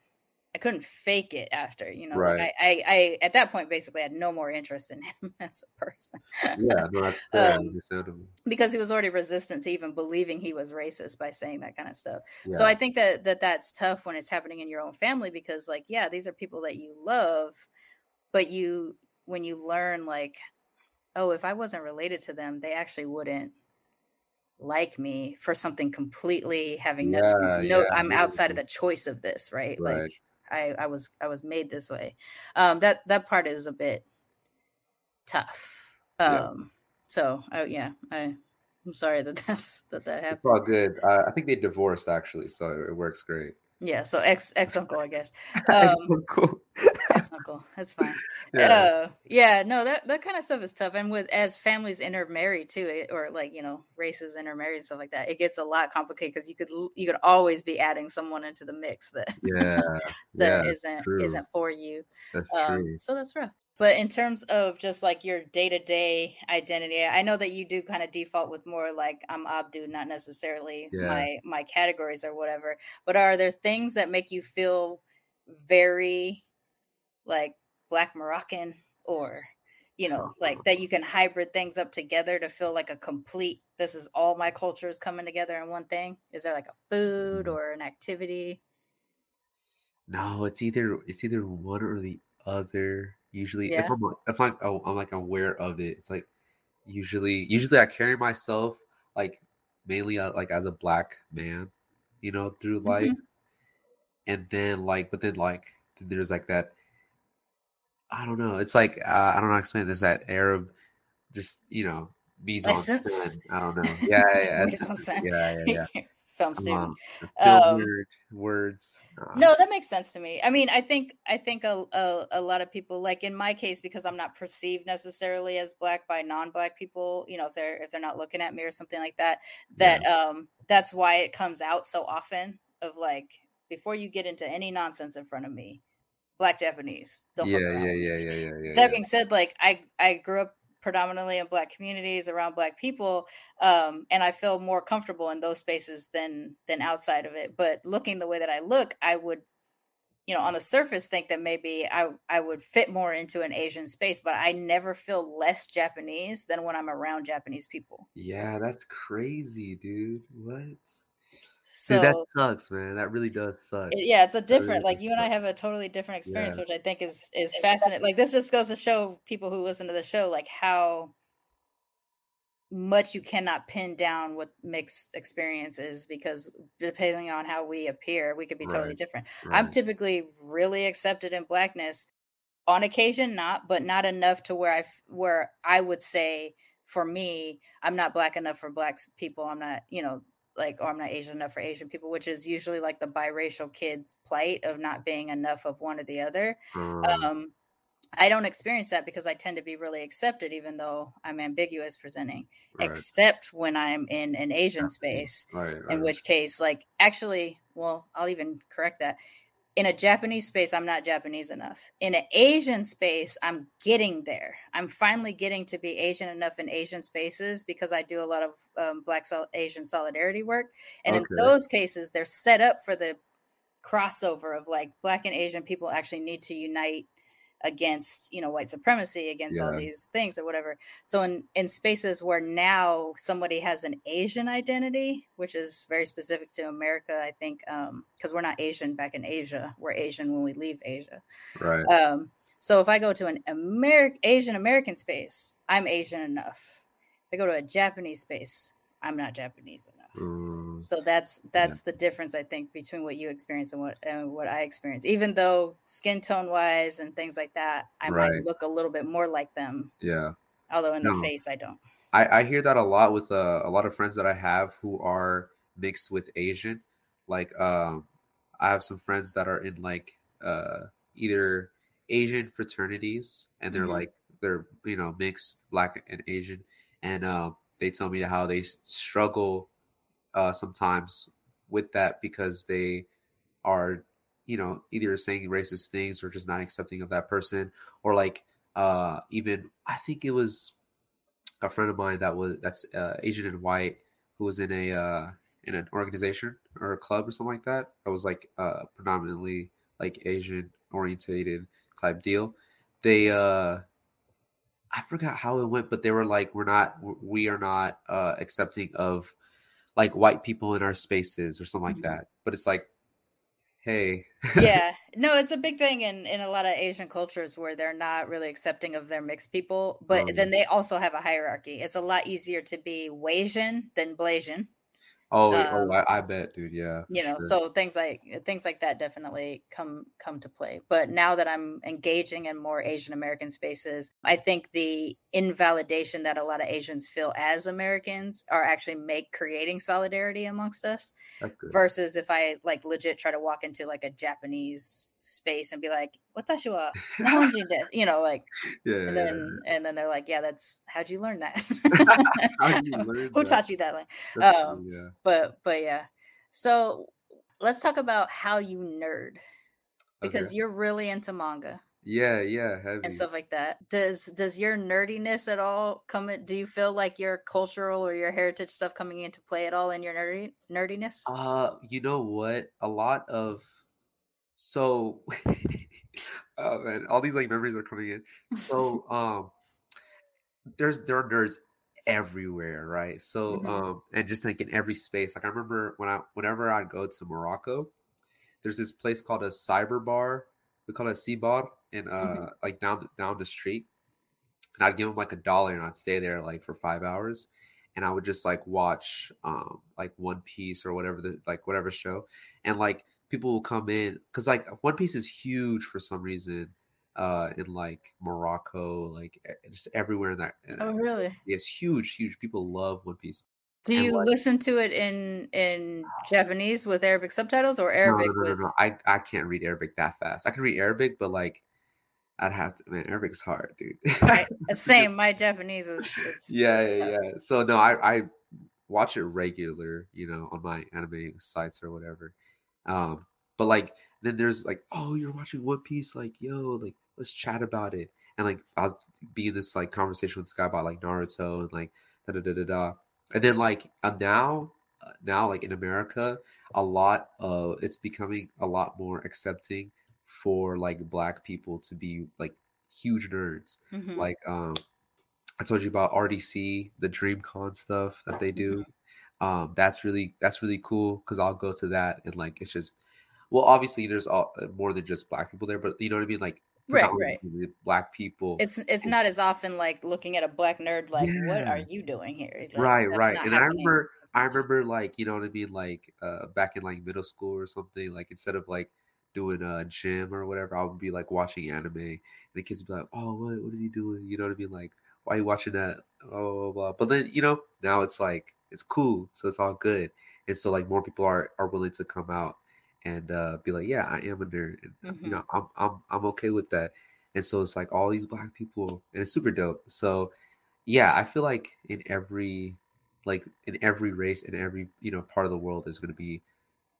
B: i couldn't fake it after you know? Like
D: Right.
B: I, I i at that point basically had no more interest in him as a person.
D: Yeah, no, that's
B: Um, because he was already resistant to even believing he was racist by saying that kind of stuff. So I think that that that's tough when it's happening in your own family because like yeah, these are people that you love, but you when you learn like oh, if I wasn't related to them, they actually wouldn't like me for something completely having no,
D: Yeah,
B: no
D: yeah,
B: I'm outside of the choice of this, right?
D: Right.
B: Like I I was I was made this way. Um that that part is a bit tough.
D: Yeah.
B: Um so oh yeah, I I'm sorry that that's that that happened.
D: It's all good. Uh, I think they divorced actually, so it works great.
B: Yeah, so ex ex uncle, I guess. Um, ex uncle, that's fine.
D: yeah.
B: Uh, yeah, no, that that kind of stuff is tough, and with as families intermarry too, it, or like you know races intermarry and stuff like that, it gets a lot complicated because you could you could always be adding someone into the mix that
D: yeah.
B: that
D: yeah.
B: not
D: true.
B: isn't for you.
D: That's
B: Um,
D: true.
B: so that's rough. But in terms of just like your day to day identity, I know that you do kind of default with more like I'm Abdu, not necessarily
D: Yeah.
B: my my categories or whatever. But are there things that make you feel very like Black Moroccan or you know like that you can hybrid things up together to feel like a complete this is all my cultures coming together in one thing is there like a food
D: Mm.
B: or an activity
D: No, it's either it's either one or the other. Usually,
B: Yeah.
D: if I'm if I'm oh, I'm like aware of it, it's like usually usually I carry myself like mainly uh, like as a black man, you know, through life.
B: Mhm.
D: And then like, but then like, there's like that. I don't know. It's like uh, I don't know how to explain this. That Arab, just you know, mise en I don't know. Yeah, yeah, yeah.
B: Mise en
D: essence.
B: scène.
D: yeah, yeah, yeah.
B: Film student.
D: Um, nerd words. uh,
B: No, that makes sense to me. I mean, I think I think a, a a lot of people, like in my case, because I'm not perceived necessarily as black by non-black people. You know, if they're if they're not looking at me or something like that, that um that's why it comes out so often. Of like before you get into any nonsense in front of me, black Japanese. Don't
D: yeah, yeah, yeah, yeah, yeah, yeah.
B: that
D: yeah.
B: being said like i i grew up predominantly in black communities around black people um and i feel more comfortable in those spaces than than outside of it but looking the way that i look i would you know on the surface think that maybe i i would fit more into an asian space but i never feel less japanese than when i'm around japanese people
D: Yeah, that's crazy, dude. What?
B: So
D: dude, that sucks, man. That really does suck.
B: it- yeah it's a
D: really
B: different like
D: does
B: you and i have a totally different experience
D: Yeah.
B: which i think is is fascinating like this just goes to show people who listen to the show like how much you cannot pin down what mixed experience is because depending on how we appear we could be totally
D: Right,
B: different i'm typically really accepted in blackness on occasion not but not enough to where I where i would say for me i'm not black enough for black people i'm not you know like or i'm not asian enough for asian people which is usually like the biracial kids plight of not being enough of one or the other.
D: Um,
B: um i don't experience that because i tend to be really accepted even though i'm ambiguous presenting
D: right,
B: except when i'm in an asian space
D: right,
B: in which case like actually well i'll even correct that in a japanese space i'm not japanese enough. In an asian space i'm getting there. I'm finally getting to be asian enough in asian spaces because i do a lot of um, black sol- asian solidarity work. And in those cases they're set up for the crossover of like black and asian people actually need to unite against you know white supremacy against all these things or whatever. So in in spaces where now somebody has an asian identity which is very specific to america i think um because we're not asian back in asia we're asian when we leave asia.
D: Right.
B: um so if i go to an american asian american space i'm asian enough. If i go to a japanese space i'm not japanese enough
D: Um,
B: so that's that's the difference I think between what you experience and what and what I experience. Even though skin tone wise and things like that, I
D: Right.
B: might look a little bit more like them.
D: yeah.
B: Although in the face I don't.
D: I, I hear that a lot with uh, a lot of friends that I have who are mixed with Asian. Like, um, I have some friends that are in like uh, either Asian fraternities, and they're
B: Mhm.
D: like they're you know mixed black and Asian, and uh, they tell me how they struggle uh, sometimes with that because they are you know either saying racist things or just not accepting of that person, or like uh, even I think it was a friend of mine that was that's uh, Asian and white who was in a uh, in an organization or a club or something like that. That was like uh, predominantly like Asian orientated type deal. They uh, I forgot how it went, but they were like, "We're not, we are not uh, accepting of like white people in our spaces or something like
B: Mhm.
D: that." But it's like, hey,
B: yeah. No, it's a big thing in, in a lot of Asian cultures where they're not really accepting of their mixed people. But
D: Um,
B: then they also have a hierarchy. It's a lot easier to be Wasian than Blasian.
D: Oh,
B: Um,
D: oh, I, I bet, dude, yeah,
B: you know
D: sure.
B: so things like things like that definitely come come to play but now that i'm engaging in more asian american spaces i think the invalidation that a lot of asians feel as americans are actually make creating solidarity amongst us versus if i like legit try to walk into like a japanese space and be like watashi wa you know like
D: yeah,
B: and then and then they're like yeah that's how'd you learn that
D: you learn
B: who
D: that?
B: taught you that like um,
D: yeah.
B: but but yeah so let's talk about how you nerd because
D: Okay.
B: you're really into manga
D: Yeah, yeah, heavy.
B: and stuff like that does does your nerdiness at all come in, do you feel like your cultural or your heritage stuff coming into play at all in your nerdy nerdiness
D: Uh, you know what? A lot of so oh man, all these like memories are coming in. So um there's there are nerds everywhere, right? So
B: Mhm.
D: um and just like in every space. Like I remember when I whenever I go to Morocco, there's this place called a cyber bar. We call it a C bar and uh
B: Mhm.
D: like down down the street. And I'd give them like a dollar and I'd stay there like for five hours. and I would just like watch um like One Piece or whatever the like whatever show, and like people will come in because like One Piece is huge for some reason uh in like Morocco, like just everywhere in that.
B: Oh, really?
D: It's huge, huge. People love One Piece.
B: Do
D: And,
B: you
D: like-
B: listen to it in in Japanese with Arabic subtitles or Arabic
D: no, no, no,
B: with?
D: no. I I can't read Arabic that fast. I can read Arabic, but like I'd have to. Man, Arabic's hard, dude.
B: I- same. My Japanese is. It's,
D: yeah, yeah, yeah. So no, I I watch it regular, you know, on my anime sites or whatever. Um, but like then there's like, oh, you're watching One Piece, like, yo, like let's chat about it. And like I'll be in this like conversation with this guy about like Naruto and like da da da da da. And then like uh, now, uh, now like in America, a lot of it's becoming a lot more accepting for like black people to be like huge nerds
B: Mhm.
D: like um i told you about rdc the dreamcon stuff that they do um that's really that's really cool because i'll go to that and like it's just well obviously there's all, uh, more than just black people there but you know what i mean? Like
B: Right, right.
D: black people
B: It's it's not as often like looking at a black nerd like, what are you doing here? Like,
D: right right and i remember i remember like you know what i mean? Like uh back in like middle school or something like instead of like doing a gym or whatever i would be like watching anime and the kids would be like oh what, what is he doing? You know what i mean? Like why are you watching that? Oh blah, blah, blah. but then you know now it's like it's cool so it's all good. And so like more people are are willing to come out and uh be like yeah i am a nerd and uh, you know i'm i'm i'm okay with that. And so it's like all these black people and it's super dope. So yeah i feel like in every like in every race in every you know part of the world is going to be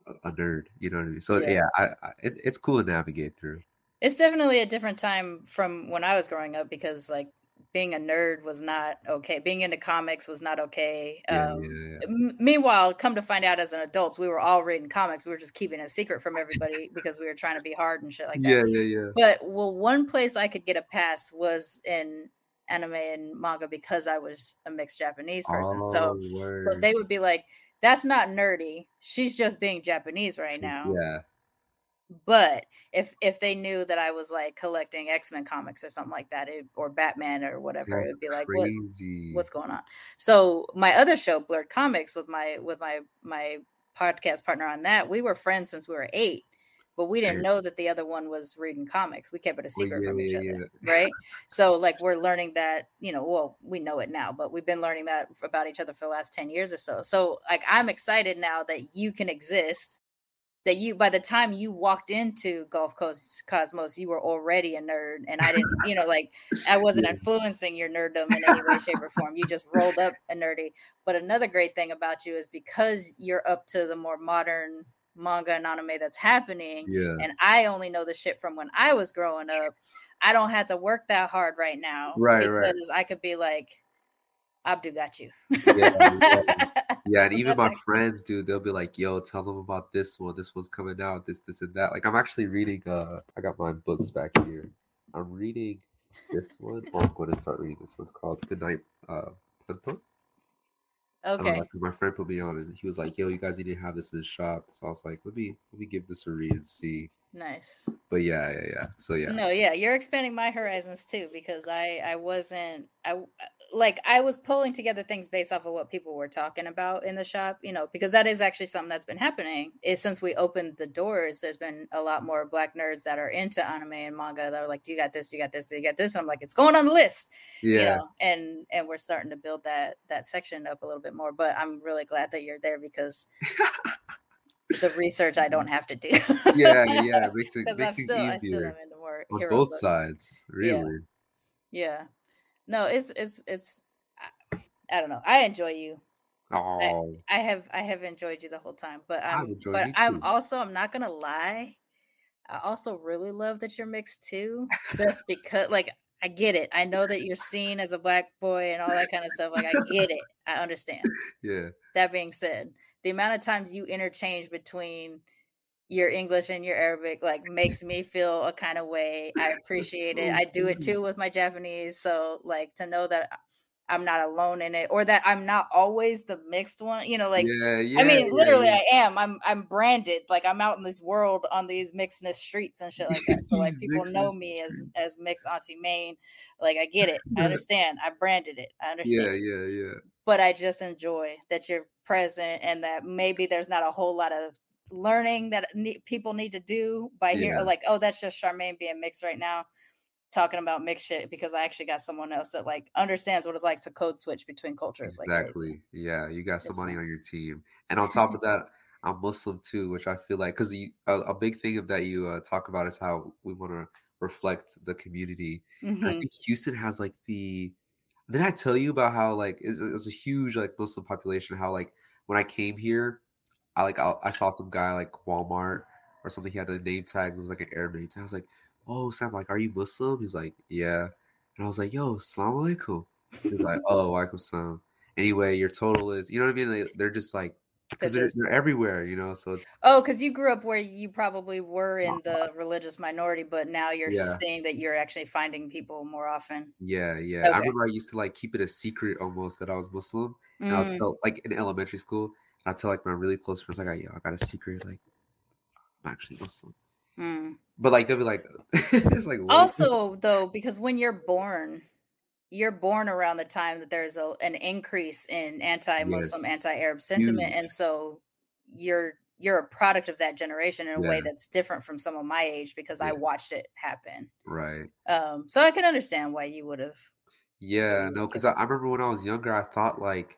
D: a, a nerd you know what i mean? So
B: Yeah.
D: yeah, I, I it, it's cool to navigate through.
B: It's definitely a different time from when I was growing up because like being a nerd was not okay. Being into comics was not okay.
D: yeah,
B: um,
D: yeah, yeah.
B: Meanwhile, come to find out as an adults, we were all reading comics. We were just keeping it secret from everybody because we were trying to be hard and shit like that.
D: yeah yeah yeah
B: But well, one place I could get a pass was in anime and manga because I was a mixed Japanese person. so
D: Oh, word.
B: so they would be like, "That's not nerdy. She's just being Japanese right now."
D: yeah
B: But if if they knew that I was like collecting X Men comics or something like that, it, or Batman or whatever, it would be like, "What? What's going on?" So my other show, Blurred Comics, with my with my my podcast partner on that, we were friends since we were eight, but we didn't know that the other one was reading comics. We kept it a
D: Well,
B: secret
D: yeah,
B: from each
D: yeah,
B: other,
D: yeah.
B: right? So like we're learning that, you know, well, we know it now, but we've been learning that about each other for the last 10 years or so. So like I'm excited now that you can exist. That you by the time you walked into Gulf Coast Cosmos, you were already a nerd. And I didn't, you know, like I wasn't influencing your nerddom in any way, shape, or form. You just rolled up a nerdy. But another great thing about you is because you're up to the more modern manga and anime that's happening,
D: yeah
B: and I only know the shit from when I was growing up. I don't have to work that hard right now.
D: Right, right.
B: because I could be like, Abdu got you.
D: yeah. Yeah, and even my
B: like-
D: friends, dude, they'll be like, "Yo, tell them about this one. This one's coming out. This, this, and that." Like, I'm actually reading. Uh, I got my books back here. I'm reading this one, or I'm going to start reading this one. It's called Good Night, uh, Punpun. Don't know,
B: okay.
D: my friend put me on, and he was like, "Yo, you guys need to have this in the shop." So I was like, "Let me, let me give this a read and see."
B: Nice.
D: But yeah, yeah, yeah. So yeah,
B: No, yeah, you're expanding my horizons too because I I wasn't I like I was pulling together things based off of what people were talking about in the shop, you know, because that is actually something that's been happening. Is since we opened the doors, there's been a lot more black nerds that are into anime and manga that are like, "Do you got this? Do you got this? Do you got this?" I'm like, "It's going on the list."
D: yeah,
B: you know and and we're starting to build that that section up a little bit more but i'm really glad that you're there because the research i don't have to do
D: yeah, yeah. It makes it
B: because i'm still i still
D: easier
B: am into more
D: on both
B: books.
D: sides. Really.
B: yeah no it's it's it's I, I don't know. I enjoy you.
D: Oh,
B: i have i have enjoyed you the whole time but i'm but i'm also i'm not gonna lie i also really love that you're mixed too just because like i get it. I know that you're seen as a black boy and all that kind of stuff like i get it. I understand.
D: Yeah.
B: that being said the amount of times you interchange between your english and your arabic like makes me feel a kind of way i appreciate it i do it
D: mm-hmm.
B: too with my japanese so like to know that I'm not alone in it or that I'm not always the mixed one. You know, like
D: yeah, yeah,
B: I mean, literally
D: yeah.
B: I am. I'm I'm branded. Like I'm out in this world on these mixedness streets and shit like that. So like people know me as as mixed Auntie Mane. Like I get it. I understand. I branded it. I understand.
D: yeah, yeah, yeah.
B: But I just enjoy that you're present and that maybe there's not a whole lot of learning that ne- people need to do by here.
D: Yeah.
B: Like, oh, that's just Sharmane being mixed right now talking about mixed shit because I actually got someone else that like understands what it's like to code switch between cultures. Like.
D: Exactly. Yeah, you got somebody on your team, and on top of that, I'm Muslim too, which I feel like because a, a big thing of that you uh, talk about is how we want to reflect the community. And I think Houston has like the. Did I tell you about how like it's, it's a huge like Muslim population? How like when I came here, I like I, I saw some guy like Walmart or something. He had a name tag. It was like an Arab name tag. I was like, "Oh, Sam, like, are you Muslim?" He's like, "Yeah," and I was like, "Yo, Assalamu alaikum." He's like, "Oh, alaikum salam." Anyway, your total is, you know what I mean? They, they're just like because
B: They're
D: they're, everywhere, you know. So it's
B: Oh, because you grew up where you probably were in the religious minority, but now you're.
D: Yeah.
B: seeing that you're actually finding people more often.
D: yeah, yeah. I remember I used to like keep it a secret almost that I was Muslim. And I'll
B: Mm,
D: tell like in elementary school, I'll tell like my really close friends, like, yo, I got a secret, like I'm actually Muslim.
B: mm.
D: But like they'll be like, it's like what?
B: Also, though, because when you're born, you're born around the time that there's a, an increase in anti-Muslim,
D: Yes.
B: anti-Arab sentiment,
D: Huge.
B: and so you're you're a product of that generation in a way that's different from some of my age because I watched it happen.
D: right.
B: Um, so I can understand why you would have.
D: Yeah, no, because I. I remember when I was younger, I thought like,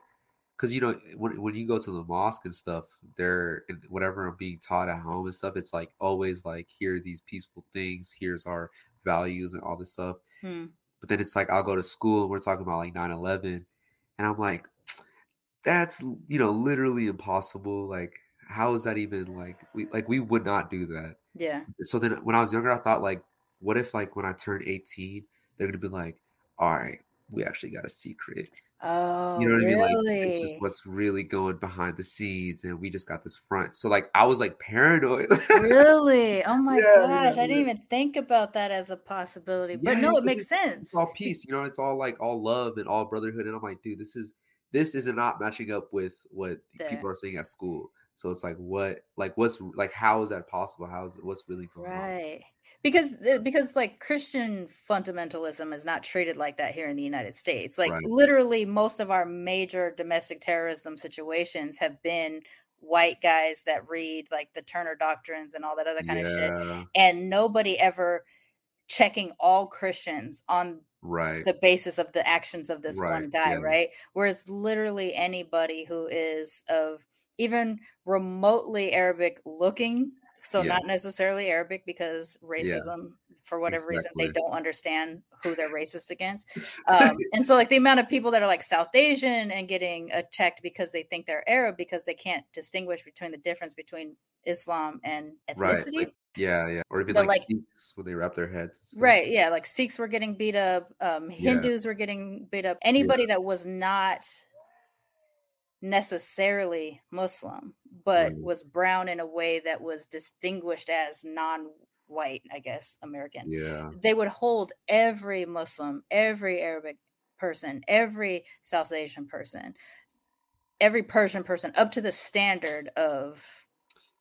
D: because you know, when when you go to the mosque and stuff, they're whatever I'm being taught at home and stuff, it's like always like here are these peaceful things, here's our values and all this stuff.
B: Hmm.
D: But then it's like I'll go to school and we're talking about like 9/11, and I'm like, that's you know literally impossible. Like, how is that even like we like we would not do that.
B: Yeah.
D: So then when I was younger, I thought like, what if like when I turn 18, they're gonna be like, all right, we actually got a secret.
B: Oh,
D: You know what I mean? Like
B: really?
D: this is what's really going behind the scenes, and we just got this front. So like I was like paranoid.
B: really? Oh my
D: Yeah,
B: gosh,
D: yeah,
B: I didn't
D: yeah.
B: even think about that as a possibility. But no, it makes sense.
D: it's all peace, you know. It's all like all love and all brotherhood, and I'm like, dude, this is this is not matching up with what people are saying at school. So it's like, what, like, what's like, how is that possible? How is what's really going on?
B: Right. Because uh, because like Christian fundamentalism is not treated like that here in the United States. Like
D: Right.
B: literally most of our major domestic terrorism situations have been white guys that read like the Turner doctrines and all that other kind of shit and nobody ever checking all Christians on
D: right.
B: the basis of the actions of this
D: Right,
B: one guy,
D: yeah.
B: right? Whereas literally anybody who is of even remotely Arabic looking, so
D: Yeah.
B: not necessarily Arabic because racism, for whatever reason, they don't understand who they're racist against. Um, and so, like the amount of people that are like South Asian and getting attacked because they think they're Arab because they can't distinguish between the difference between Islam and
D: Right.
B: ethnicity.
D: Like, yeah, yeah. Or even
B: But,
D: like,
B: like-
D: Sikhs when they wrap their heads.
B: Right. Yeah. Like Sikhs were getting beat up. Um,
D: Yeah.
B: Hindus were getting beat up. Anybody that was not necessarily Muslim, but
D: Right.
B: was brown in a way that was distinguished as non white, I guess, American.
D: Yeah.
B: They would hold every Muslim, every Arabic person, every South Asian person, every Persian person up to the standard of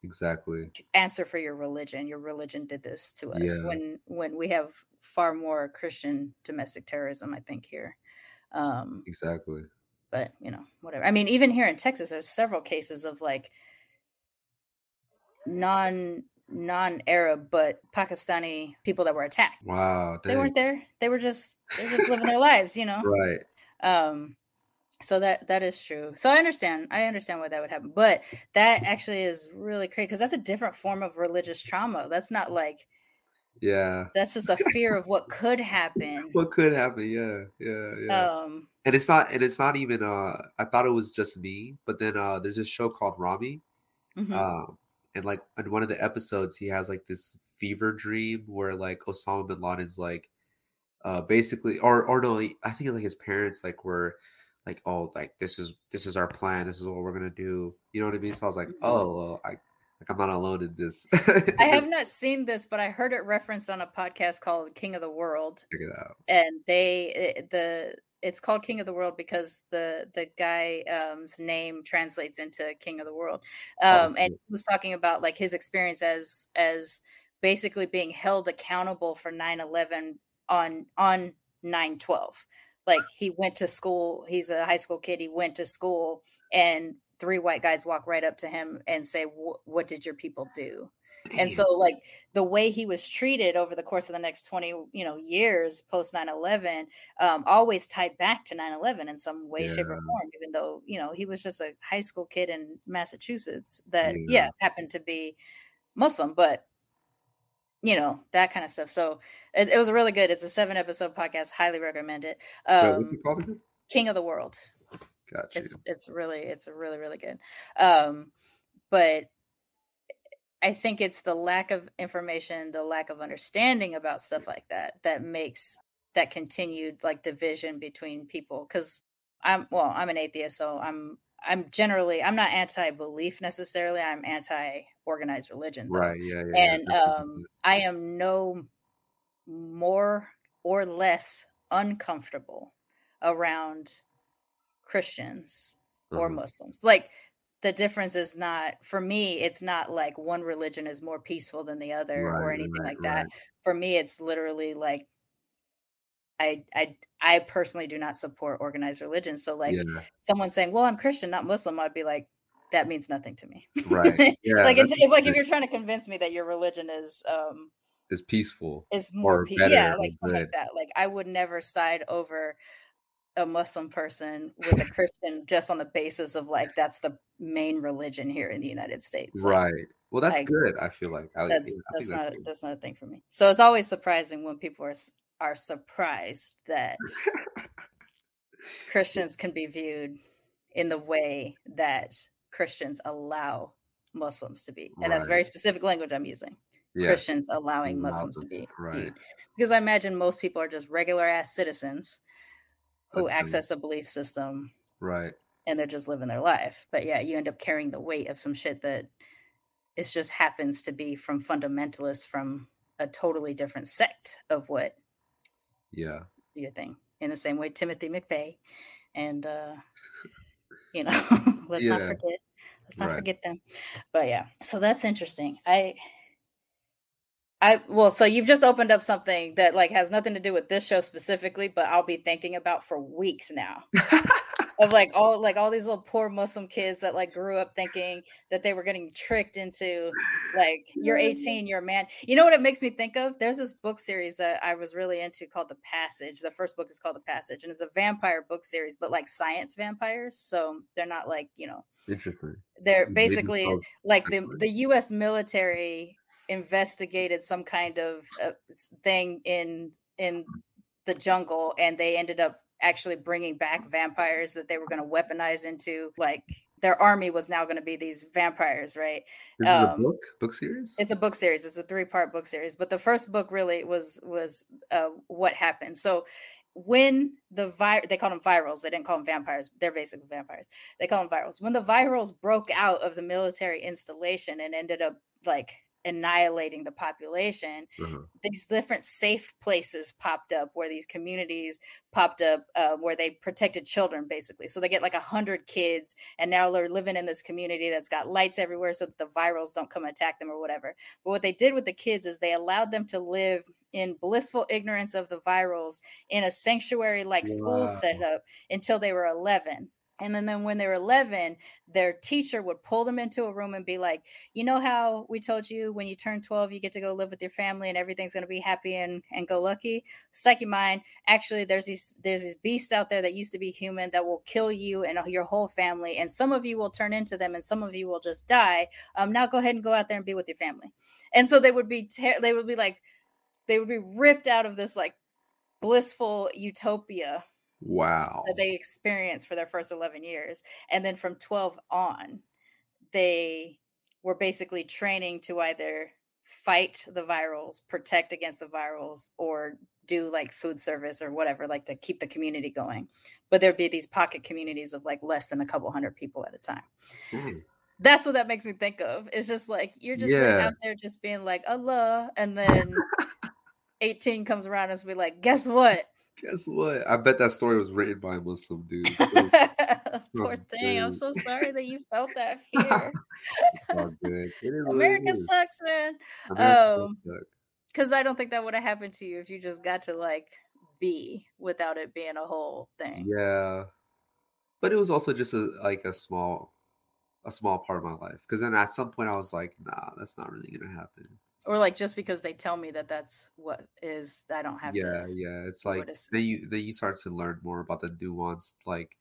D: Exactly.
B: answer for your religion your religion did this to us
D: Yeah.
B: when when we have far more christian domestic terrorism i think here um
D: Exactly.
B: But you know whatever i mean even here in texas there's several cases of like non non arab but pakistani people that were attacked
D: Wow.
B: they weren't there they were just they're just living their lives you know
D: Right.
B: um so that that is true so i understand i understand why that would happen but that actually is really crazy because that's a different form of religious trauma that's not like
D: Yeah.
B: that's just a fear of what could happen
D: What could happen? Yeah. Yeah. Yeah.
B: um
D: and it's not and it's not even uh I thought it was just me, but then uh there's this show called Rami.
B: mhm.
D: Um and like in one of the episodes he has like this fever dream where like Osama bin Laden's like uh basically or or no, I think like his parents like were like, oh like this is this is our plan, this is what we're gonna do. You know what I mean? So I was like,
B: Mhm.
D: oh well, I like I'm not alone in this.
B: i have not seen this but i heard it referenced on a podcast called king of the world
D: check it out.
B: and they the it's called King of the World because the the guy's name translates into King of the World.
D: Oh,
B: Um, and he was talking about like his experience as as basically being held accountable for 9-11 on on 9-12. Like he went to school, he's a high school kid, he went to school and three white guys walk right up to him and say, what did your people do? And so like the way he was treated over the course of the next 20 you know years post 9-11 um, always tied back to 9-11 in some way shape or form even though you know he was just a high school kid in massachusetts that
D: Yeah.
B: yeah, happened to be muslim but you know that kind of stuff so it, it was really good it's a seven episode podcast highly recommend it
D: Wait,
B: um,
D: what's it called again?
B: king of the world
D: Gotcha.
B: it's it's really it's really really good um but i think it's the lack of information the lack of understanding about stuff like that that makes that continued like division between people because i'm well i'm an atheist so i'm i'm generally i'm not anti-belief necessarily i'm anti-organized religion though
D: Right. Yeah. Yeah. yeah,
B: and
D: definitely.
B: um i am no more or less uncomfortable around christians or
D: Uh-huh.
B: muslims like the difference is not for me it's not like one religion is more peaceful than the other or anything
D: right,
B: like that
D: right.
B: for me it's literally like i i i personally do not support organized religion so like
D: yeah.
B: someone saying well i'm christian not muslim i'd be like that means nothing to me
D: Right. Yeah.
B: like it's, like if you're trying to convince me that your religion is um
D: It's peaceful.
B: is more
D: Or
B: pe-
D: better
B: yeah like something like that like i would never side over a muslim person with a christian just on the basis of like that's the main religion here in the united states Like,
D: Right. Well, that's
B: like,
D: good. I feel like I,
B: that's
D: yeah, I
B: that's not
D: that's good.
B: that's not a thing for me so it's always surprising when people are are surprised that christians can be viewed in the way that christians allow muslims to be and that's very specific language i'm using
D: yeah.
B: Christians allowing
D: Allow
B: Muslims to be
D: right.
B: viewed. Because I imagine most people are just regular ass citizens who access a belief system
D: Right.
B: and they're just living their life. But yeah, you end up carrying the weight of some shit that it just happens to be from fundamentalists from a totally different sect of what
D: Yeah.
B: your thing. In the same way, Timothy McVeigh and uh you know, let's not forget. Let's not
D: Right.
B: forget them. But yeah, so that's interesting. I I well, so you've just opened up something that like has nothing to do with this show specifically, but I'll be thinking about for weeks now. Of like all like all these little poor Muslim kids that like grew up thinking that they were getting tricked into like you're 18, you're a man. You know what it makes me think of? There's this book series that I was really into called The Passage. The first book is called The Passage, and it's a vampire book series, but like science vampires. So they're not like, you know,
D: Interesting.
B: they're basically like the the U.S. military investigated some kind of uh, thing in in the jungle, and they ended up actually bringing back vampires that they were going to weaponize into like their army was now going to be these vampires, right?
D: This is a
B: um,
D: book book series.
B: It's a book series. It's a three part book series, but the first book really was was uh, what happened. So when the vi- they called them virals, they didn't call them vampires. They're basically vampires. They call them virals. When the virals broke out of the military installation and ended up like annihilating the population,
D: Uh-huh.
B: these different safe places popped up where these communities popped up uh, where they protected children basically so they get like a hundred kids and now they're living in this community that's got lights everywhere so that the virals don't come attack them or whatever but what they did with the kids is they allowed them to live in blissful ignorance of the virals in a sanctuary like school
D: Wow.
B: setup until they were 11 and then, then when they were 11 their teacher would pull them into a room and be like you know how we told you when you turn 12 you get to go live with your family and everything's going to be happy and, and go lucky? Psyche mind actually there's these there's these beasts out there that used to be human that will kill you and your whole family and some of you will turn into them and some of you will just die. Um now go ahead and go out there and be with your family. And so they would be ter- they would be like they would be ripped out of this like blissful utopia
D: Wow.
B: that they experienced for their first 11 years and then from 12 on they were basically training to either fight the virals protect against the virals or do like food service or whatever like to keep the community going. But there'd be these pocket communities of like less than a couple hundred people at a time.
D: Mm.
B: that's what that makes me think of. It's just like you're just like, out there just being like allah and then 18 comes around and be like guess what
D: Guess what? I bet that story was written by a Muslim dude.
B: Poor thing. I'm so sorry that you felt that fear.
D: all good. It is
B: America
D: is.
B: sucks, man.
D: America
B: Um. Because I don't think that would have happened to you if you just got to like be without it being a whole thing.
D: Yeah, but it was also just a like a small, a small part of my life. Because then at some point I was like, nah, that's not really gonna happen.
B: Or like just because they tell me that that's what is, I don't have
D: yeah,
B: to.
D: yeah. It's like
B: is-
D: then you then you start to learn more about the nuanced like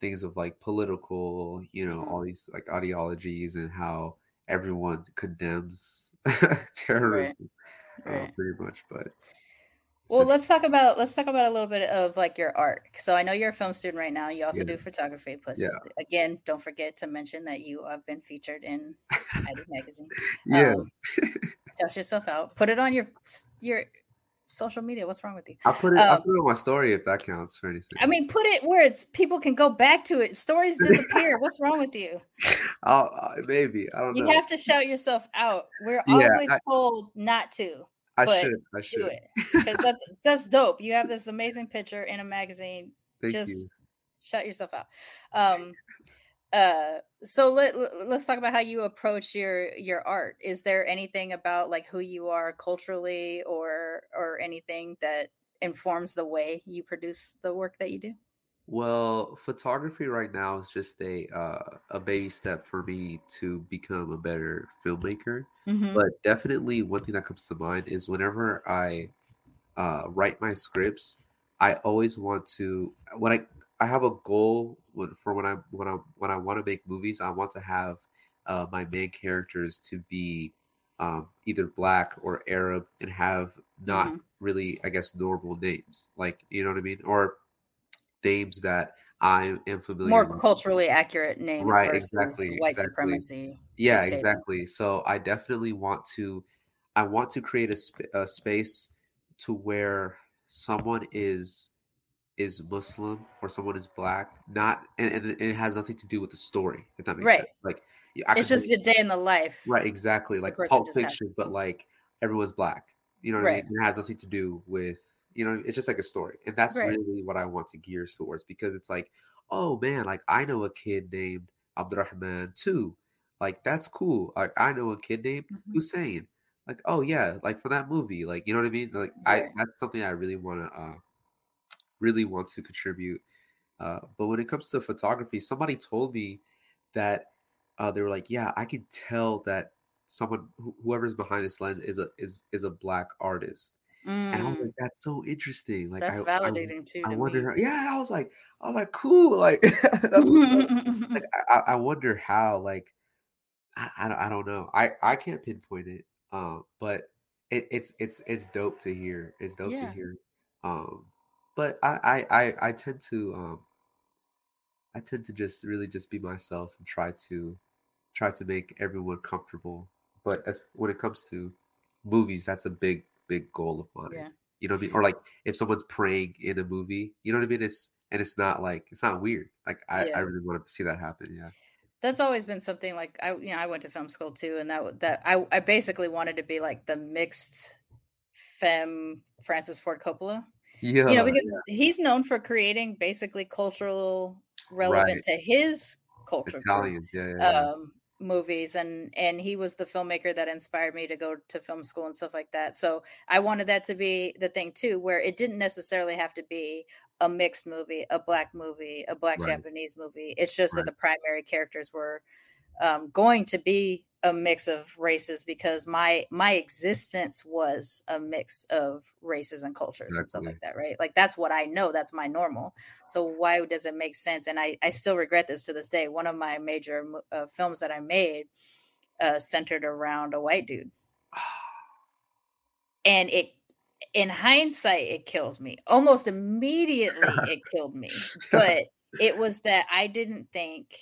D: things of like political, you know,
B: Mhm.
D: all these like ideologies and how everyone condemns terrorism, uh,
B: Right.
D: pretty much. But
B: Well,
D: so-
B: let's talk about let's talk about a little bit of like your art. So I know you're a film student right now. You also
D: Yeah.
B: do photography. Plus,
D: Yeah.
B: again, don't forget to mention that you have been featured in magazine.
D: yeah,
B: Shout yourself out. Put it on your your social media. What's wrong with you?
D: I put it. I
B: um,
D: put it on my story if that counts for anything.
B: I mean, put it where it's people can go back to it. Stories disappear. What's wrong with you?
D: I'll, uh, maybe I don't
B: You
D: know.
B: have to shout yourself out. We're
D: Yeah,
B: always
D: I-
B: told not to
D: I
B: but
D: should. I
B: do
D: should.
B: it because that's that's dope. You have this amazing picture in a magazine.
D: Thank
B: just
D: you.
B: shut yourself out. Um, uh, so let, let- let's talk about how you approach your your art. Is there anything about like who you are culturally or or anything that informs the way you produce the work that you do?
D: Well, photography right now is just a uh, a baby step for me to become a better filmmaker.
B: Mhm.
D: But definitely, one thing that comes to mind is whenever I uh, write my scripts, I always want to when I I have a goal when, for when I when I when I want to make movies. I want to have uh, my main characters to be um, either black or Arab and have not
B: Mhm.
D: really, I guess, normal names. Like you know what I mean, or names that I am familiar
B: More
D: with.
B: culturally accurate names
D: Right,
B: versus
D: exactly,
B: white
D: exactly.
B: supremacy.
D: Yeah, exactly. So I definitely want to, I want to create a, sp- a space to where someone is is Muslim or someone is black, not and, and it has nothing to do with the story. If that makes
B: Right.
D: sense. Like
B: It's just
D: say-
B: a day in the life.
D: right, exactly. Like Pulp Fiction, but like everyone's black. You know what I mean? It has nothing to do with you know. It's just like a story, and that's
B: Right.
D: really what I want to gear towards because it's like, oh man, like I know a kid named Abdurrahman too. Like that's cool. Like I know a kid named
B: Mhm.
D: Hussein. Like oh yeah, like for that movie. Like you know what I mean? Like I that's something I really want to uh really want to contribute. Uh, but when it comes to photography, somebody told me that uh, they were like, yeah, I can tell that someone wh- whoever's behind this lens is a is is a black artist. And I was
B: Mm,
D: like, that's so interesting. Like
B: that's
D: I, I,
B: validating too.
D: I
B: to
D: wonder.
B: me.
D: Yeah, I was like, I was like, cool. Like up. like I, I I wonder how. Like I, I don't I don't know. I I can't pinpoint it. Um, but it, it's it's it's dope to hear. It's dope
B: Yeah.
D: to hear. Um, but I I I, I tend to um I tend to just really just be myself and try to try to make everyone comfortable. But as when it comes to movies, that's a big big goal of mine.
B: Yeah.
D: You know what I mean? Or like if someone's praying in a movie, you know what I mean? It's and it's not like it's not weird. Like I,
B: Yeah.
D: I really want to see that happen. Yeah.
B: that's always been something like I you know I went to film school too and that that I I basically wanted to be like the mixed femme Francis Ford Coppola.
D: Yeah.
B: you know because he's known for creating basically cultural relevant
D: Right.
B: to his culture group,
D: Yeah. yeah, yeah.
B: um movies and and he was the filmmaker that inspired me to go to film school and stuff like that so i wanted that to be the thing too where it didn't necessarily have to be a mixed movie a black movie a black
D: Right.
B: japanese movie it's just
D: Right.
B: that the primary characters were um, going to be a mix of races because my my existence was a mix of races and cultures and stuff like that right? Like that's what i know. That's my normal. So why does it make sense? And i i still regret this to this day. One of my major uh, films that i made uh centered around a white dude. And it in hindsight it kills me. Almost immediately it killed me. But it was that i didn't think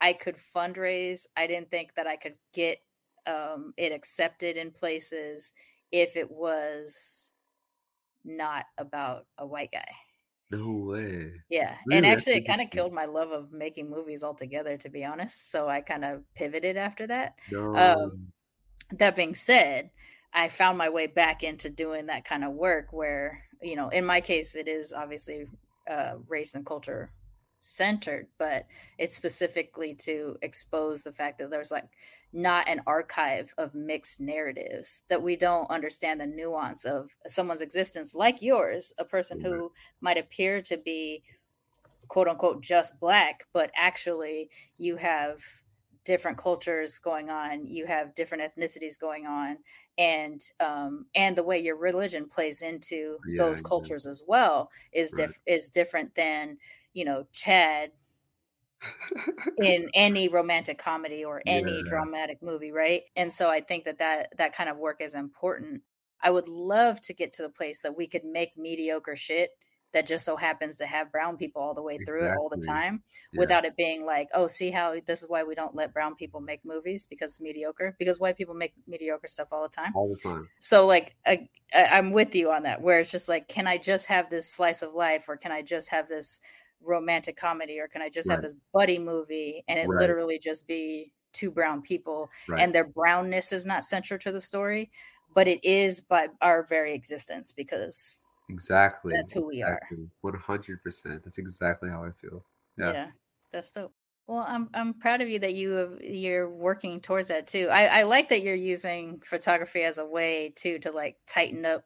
B: i could fundraise i didn't think that i could get um it accepted in places if it was not about a white guy
D: no way.
B: yeah
D: Really?
B: and actually it kind of killed my love of making movies altogether to be honest so i kind of pivoted after that
D: No.
B: that being said, I found my way back into doing that kind of work where you know, in my case, it is obviously uh, race and culture centered, but it's specifically to expose the fact that there's like not an archive of mixed narratives that we don't understand the nuance of someone's existence like yours a person
D: Right.
B: who might appear to be quote unquote just black but actually you have different cultures going on you have different ethnicities going on and um and the way your religion plays into
D: Yeah,
B: those cultures as well is
D: Right.
B: diff- is different than you know chad in any romantic comedy or any
D: Yeah.
B: dramatic movie right and so i think that that that kind of work is important i would love to get to the place that we could make mediocre shit that just so happens to have brown people all the way through it all the time
D: Yeah.
B: without it being like oh see how this is why we don't let brown people make movies because it's mediocre because white people make mediocre stuff all the time
D: all the time.
B: so like I- i'm with you on that where it's just like can i just have this slice of life or can i just have this romantic comedy or can i just have this buddy movie and it
D: Right.
B: literally just be two brown people
D: Right.
B: and their brownness is not central to the story but it is by our very existence because
D: exactly.
B: that's who we are
D: One hundred percent. That's exactly how I feel.
B: yeah.
D: Yeah.
B: that's dope well i'm i'm proud of you that you have you're working towards that too i i like that you're using photography as a way too to like tighten up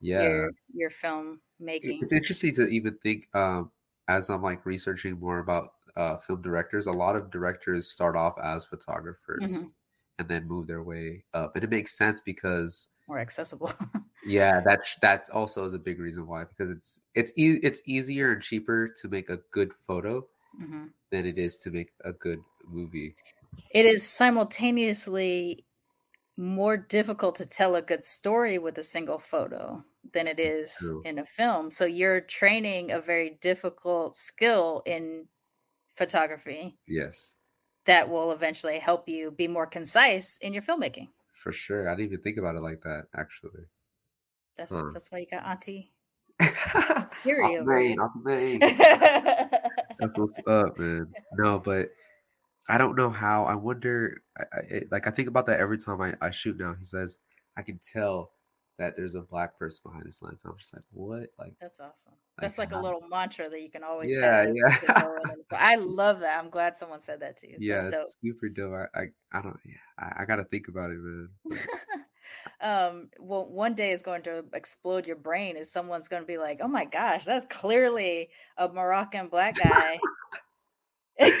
D: Yeah.
B: your your film making
D: It's interesting to even think um, as I'm like researching more about uh, film directors. A lot of directors start off as photographers
B: Mhm.
D: and then move their way up, and it makes sense because
B: more accessible
D: yeah, that that also is a big reason why because it's it's e- it's easier and cheaper to make a good photo
B: Mhm.
D: than it is to make a good movie.
B: it is simultaneously more difficult to tell a good story with a single photo than it is
D: True.
B: in a film. So you're training a very difficult skill in photography
D: Yes,
B: that will eventually help you be more concise in your filmmaking.
D: for sure. I didn't even think about it like that actually.
B: That's
D: Huh.
B: that's why you got Auntie. Period,
D: the
B: right?
D: main, off the main.
B: That's
D: That's what's up, man. No, but I don't know how. I wonder. I, I, like I think about that every time I, I shoot. Now he says I can tell that there's a black person behind this lens. I'm just like, what? Like, that's
B: awesome. That's like a little mantra that you can always
D: Yeah, yeah.
B: to go in and inspire. I love that. I'm glad someone said that to you.
D: yeah,
B: That's dope.
D: it's super dope. I, I, I don't. Yeah, I, I got to think about it, man.
B: um well one day is going to explode your brain is someone's going to be like oh my gosh that's clearly a moroccan black guy telling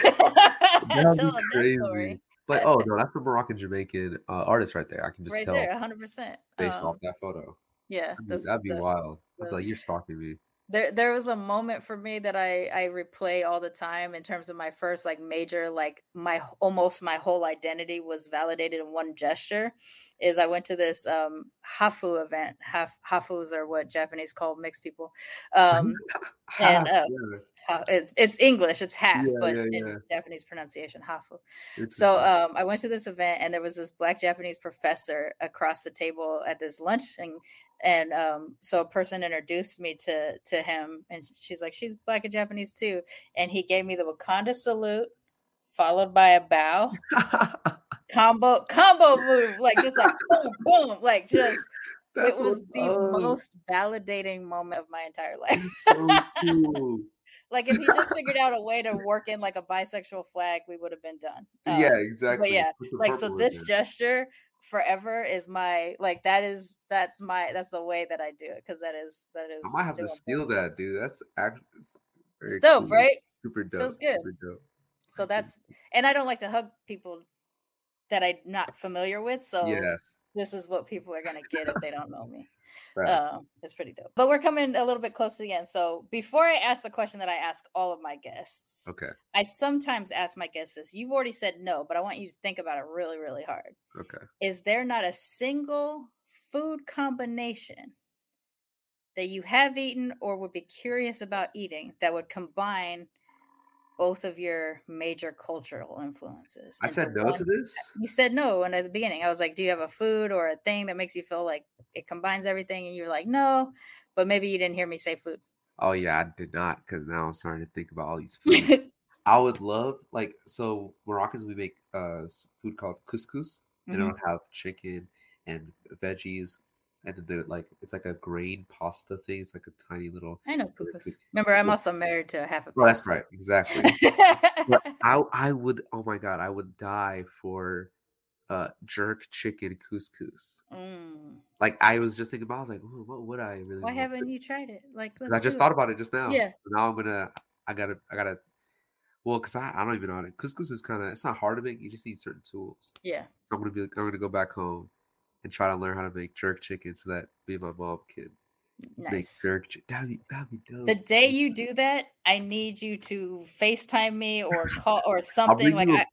D: be
B: that
D: crazy.
B: story
D: But oh no, that's a Moroccan Jamaican uh, artist right there. I can just
B: right
D: tell
B: there 100%
D: based
B: Um,
D: off that photo.
B: yeah
D: That'd be,
B: that's
D: that'd be
B: the-
D: wild. I'd be like, you're stalking me.
B: There there was a moment for me that I I replay all the time in terms of my first like major like my almost my whole identity was validated in one gesture is I went to this um hafu event. Haf, hafus are what Japanese call mixed people. Um and, uh,
D: yeah,
B: it's it's English it's half
D: Yeah,
B: but
D: yeah,
B: in. Japanese pronunciation hafu.
D: It's
B: so um, I went to this event and there was this black Japanese professor across the table at this lunch and and um, so a person introduced me to to him and she's like she's black and Japanese too. And he gave me the Wakanda salute followed by a bow. Combo combo move like just like boom boom like just
D: That's
B: it was the most validating moment of my entire life.
D: So cool.
B: like if he just figured out a way to work in like a bisexual flag we would have been done. Um,
D: yeah, exactly.
B: yeah, like so this gesture forever is my like that is that's my that's the way that I do it because that is that is
D: I might have to steal that, dude. That's actually
B: It's dope, right?
D: Super dope.
B: Feels good.
D: Dope.
B: So that's and I don't like to hug people that I'm not familiar with. So
D: yes.
B: This is what people are gonna get if they don't know me.
D: Facts.
B: Um, it's pretty dope. But we're coming a little bit close to the end. So before I ask the question that I ask all of my guests,
D: okay.
B: I sometimes ask my guests this. You've already said no, but I want you to think about it really, really hard.
D: Okay.
B: is there not a single food combination that you have eaten or would be curious about eating that would combine both of your major cultural influences?
D: I said no
B: one-
D: to this.
B: You said no, and at the beginning, I was like, "Do you have a food or a thing that makes you feel like it combines everything?" And you were like, "No," but maybe you didn't hear me say food.
D: Oh yeah, I did not because now I'm starting to think about all these foods. I would love like so Moroccans we make uh food called couscous and
B: Mhm.
D: it'll have chicken and veggies and then they're like it's like a grain pasta thing. It's like a tiny little.
B: I know couscous. Remember, I'm also married to half a.
D: Oh, that's right, exactly. but I I would oh my god I would die for uh jerk chicken couscous.
B: Mm.
D: Like I was just thinking about, I was like, "Ooh, what would I really?
B: Why haven't you tried it? Like let's
D: I just thought
B: it.
D: about it just now.
B: Yeah.
D: Now I'm gonna. I gotta. I gotta. Well, cause I, I don't even know how to. Couscous is kind of. It's not hard to make. You just need certain tools.
B: Yeah.
D: So I'm gonna be. I'm gonna go back home and try to learn how to make jerk chicken so that me and my mom can make jerk. chicken. That'd be. That'd be dope.
B: The day you do that, I need you to FaceTime me or call or
D: I'll
B: something. Like I.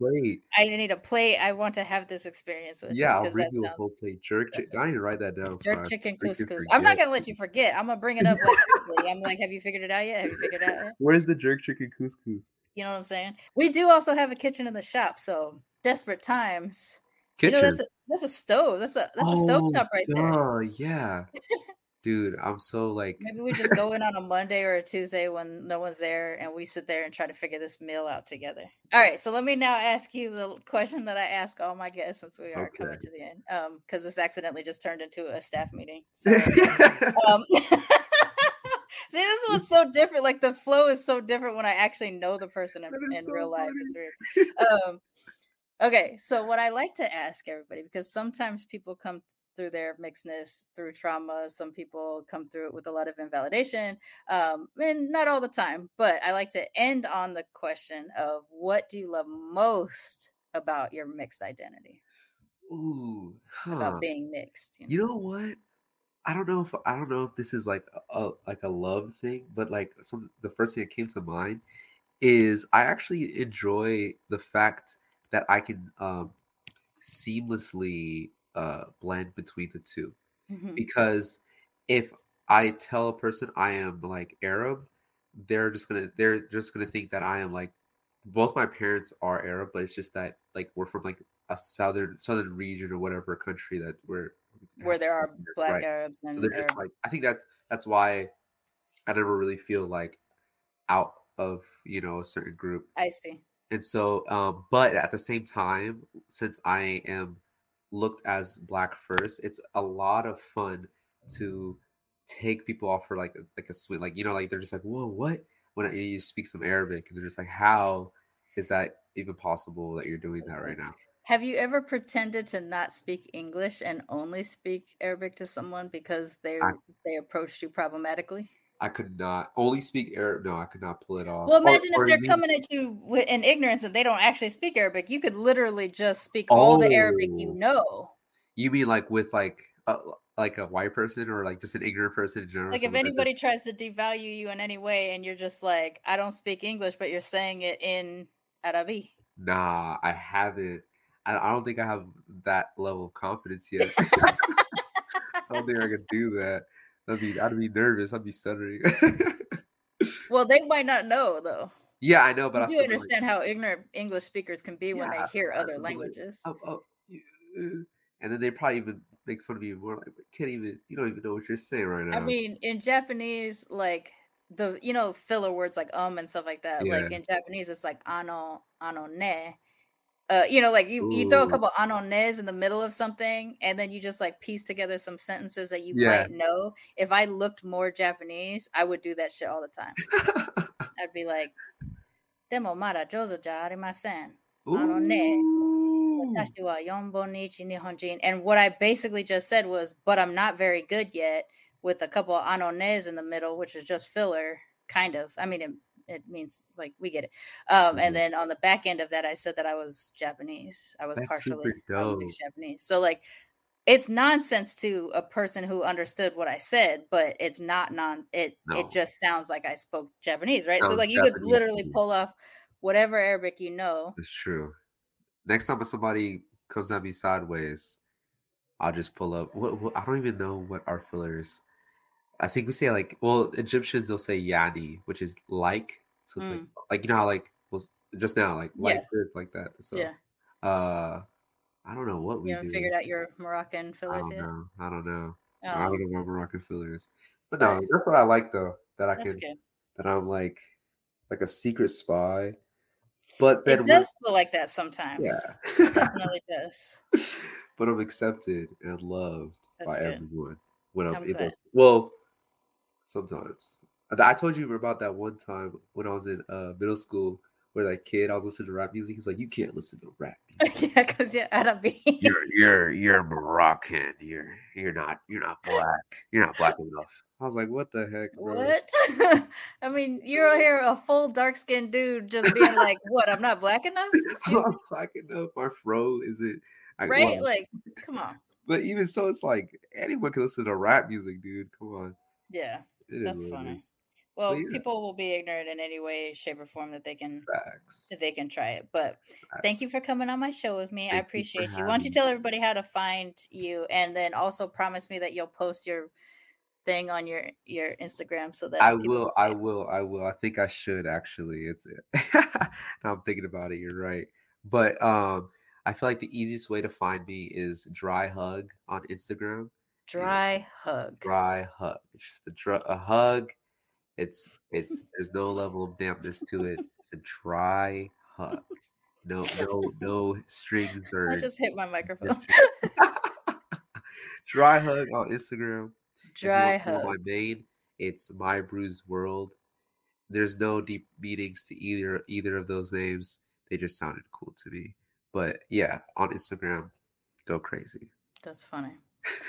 B: I need a plate. I want to have this experience with
D: Yeah,
B: you
D: I'll
B: because
D: bring you a whole plate jerk chicken. I need to write that down.
B: jerk chicken couscous. I'm not gonna let you forget. I'm gonna bring it up like quickly. I'm like, have you figured it out yet? Have you figured it out yet?
D: Where's the jerk chicken couscous?
B: You know what I'm saying? We do also have a kitchen in the shop, so desperate times.
D: Kitchen.
B: You know, that's a that's a stove. That's a that's a stove top right there.
D: Oh yeah, dude. I'm so like.
B: Maybe we just go in on a Monday or a Tuesday when no one's there and we sit there and try to figure this meal out together. All right, so let me now ask you the question that I ask all my guests since we are coming to the end. Um, because this accidentally just turned into a staff meeting. So um See, this is what's so different. Like the flow is so different when I actually know the person in, in
D: so
B: real life. It's weird. Um, okay, so what I like to ask everybody because sometimes people come through their mixedness through trauma. Some people come through it with a lot of invalidation, um, and not all the time. But I like to end on the question of what do you love most about your mixed identity,
D: Ooh, huh.
B: about being mixed? You know?
D: You know what? I don't know if I don't know if this is like a, like a love thing, but like some the first thing that came to mind is I actually enjoy the fact that I can um seamlessly uh blend between the two.
B: Mhm.
D: because if I tell a person I am like Arab, they're just gonna they're just gonna think that I am like both my parents are Arab, but it's just that like we're from like a southern southern region or whatever country that we're
B: Where there are black
D: right.
B: Arabs and
D: So they're just like I think that's that's why I never really feel like out of you know a certain group
B: I see.
D: And so um but at the same time since i am looked as black first it's a lot of fun to take people off for like like a swing like you know like they're just like whoa what when you speak some arabic and they're just like how is that even possible that you're doing that right now
B: Have you ever pretended to not speak English and only speak Arabic to someone because they
D: I-
B: they approached you problematically?
D: I could not only speak arab no i could not pull it off
B: Well, imagine
D: or
B: if
D: you
B: they're coming at you with, in ignorance and they don't actually speak Arabic. You could literally just speak all the Arabic you
D: Oh.
B: know.
D: you mean like with like a, like a white person or like just an ignorant person in general
B: Like if anybody tries to devalue you in any way, and you're just like, I don't speak English, but you're saying it in Arabi.
D: Nah, I haven't. I, I don't think I have that level of confidence yet. I don't think I can do that. I'd be, I'd be nervous. I'd be stuttering.
B: Well, they might not know though.
D: yeah, I know, but I
B: you do
D: still feel like,
B: understand how ignorant English speakers can be when they
D: Yeah,
B: hear other languages.
D: oh, oh, uh," and then they probably even make fun of me more. Like, can't even. You don't even know what you're saying right now.
B: I mean, in Japanese, like the you know filler words like um and stuff like that. Like in Japanese, it's like ano ano ne. Uh, you know, like you, you throw a couple ano nes in the middle of something, and then you just like piece together some sentences that you
D: Yeah.
B: might know. If I looked more Japanese, I would do that shit all the time. I'd be like, "Demo mara jozo ja arimasen." Ano ne.
D: Ooh.
B: Watashi wa yonbon ni ichi nihonjin. And what I basically just said was, but I'm not very good yet with a couple of anones in the middle, which is just filler, kind of. I mean, it, it means like we get it. Um,
D: Mhm.
B: And then on the back end of that, I said that I was Japanese. I was
D: That's
B: partially
D: super
B: probably mixed
D: dope.
B: Japanese. So like, it's nonsense to a person who understood what I said, but it's not non. It
D: No.
B: it just sounds like I spoke Japanese, right? so like you could literally pull off whatever Arabic you know.
D: It's true. Next time somebody comes at me sideways, I'll just pull up. What, what I don't even know what our filler is. I think we say like, well, Egyptians they'll say yani, which is like. So it's like, like you know how like was just now like like
B: Mm. Yeah.
D: this like that. So
B: yeah,
D: uh, I don't know what we
B: you haven't
D: do.
B: figured out your Moroccan
D: I
B: fillers
D: don't
B: yet.
D: know. I don't know. I
B: Oh,
D: don't know what Moroccan filler is. But no, that's what I like though. That I
B: that's
D: can
B: good.
D: that I'm like like a secret spy. But
B: It does feel like that sometimes.
D: yeah.
B: It definitely does.
D: but I'm accepted and loved
B: That's
D: by
B: good.
D: everyone. when I'm
B: that?
D: those. Well, sometimes. I told you about that one time when I was in uh, middle school where that kid I was listening to rap music. He's like, "You can't listen to rap music.
B: yeah, because you're Arabic.
D: You're you're you're Moroccan. You're you're not you're not black. You're not black enough." I was like, "What the heck, bro?"
B: What? I mean, you're here a full dark skinned dude just being like, "What? I'm not black enough."
D: I'm not black enough. My fro isn't. I,
B: right?
D: well,
B: Like, come on.
D: but even so, it's like anyone can listen to rap music, dude. Come on.
B: Yeah,
D: It is
B: that's
D: it
B: funny. Well,
D: yeah.
B: people will be ignorant in any way, shape, or form that they can
D: Facts.
B: that they can try it. But thank you for coming on my show with me. I
D: Thank you for
B: appreciate you. Why don't you tell everybody how to find you, and then also promise me that you'll post your thing on your your Instagram so that
D: I will. I will. I will. I think I should actually. It's. now I'm thinking about it. You're right. But um, I feel like the easiest way to find me is Dry Hug on Instagram.
B: Dry hug.
D: Dry Hug. It's just a, dr- a hug. It's it's. There's no level of dampness to it. It's a dry hug. No no no strings or.
B: I just hit my microphone.
D: Dry Hug on Instagram.
B: Dry
D: want to follow
B: hug.
D: My main, it's My Bruised World. There's no deep meanings to either either of those names. They just sounded cool to me. But yeah, on Instagram, go crazy.
B: That's funny.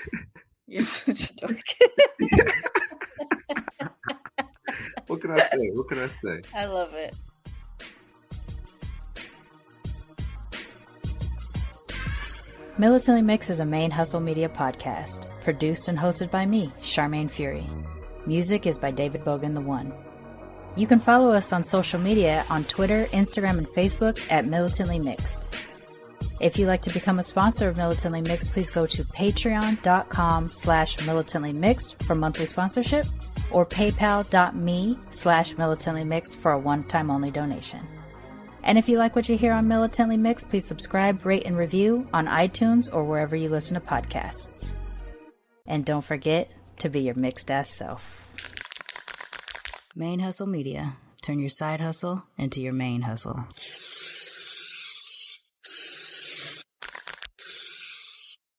B: You're such a dork.
D: What can I say? What can I say?
B: I love it.
C: Militantly Mix is a ManeHustle media podcast, produced and hosted by me, Sharmane Fury. Music is by David Bogan the One. You can follow us on social media on Twitter, Instagram, and Facebook at Militantly Mixed. If you'd like to become a sponsor of Militantly Mixed, please go to patreon.com slash militantly mixed for monthly sponsorship or paypal.me slash militantly mixed for a one-time only donation. And if you like what you hear on Militantly Mixed, please subscribe, rate, and review on iTunes or wherever you listen to podcasts. And don't forget to be your mixed ass self. ManeHustle Media. Turn your side hustle into your ManeHustle.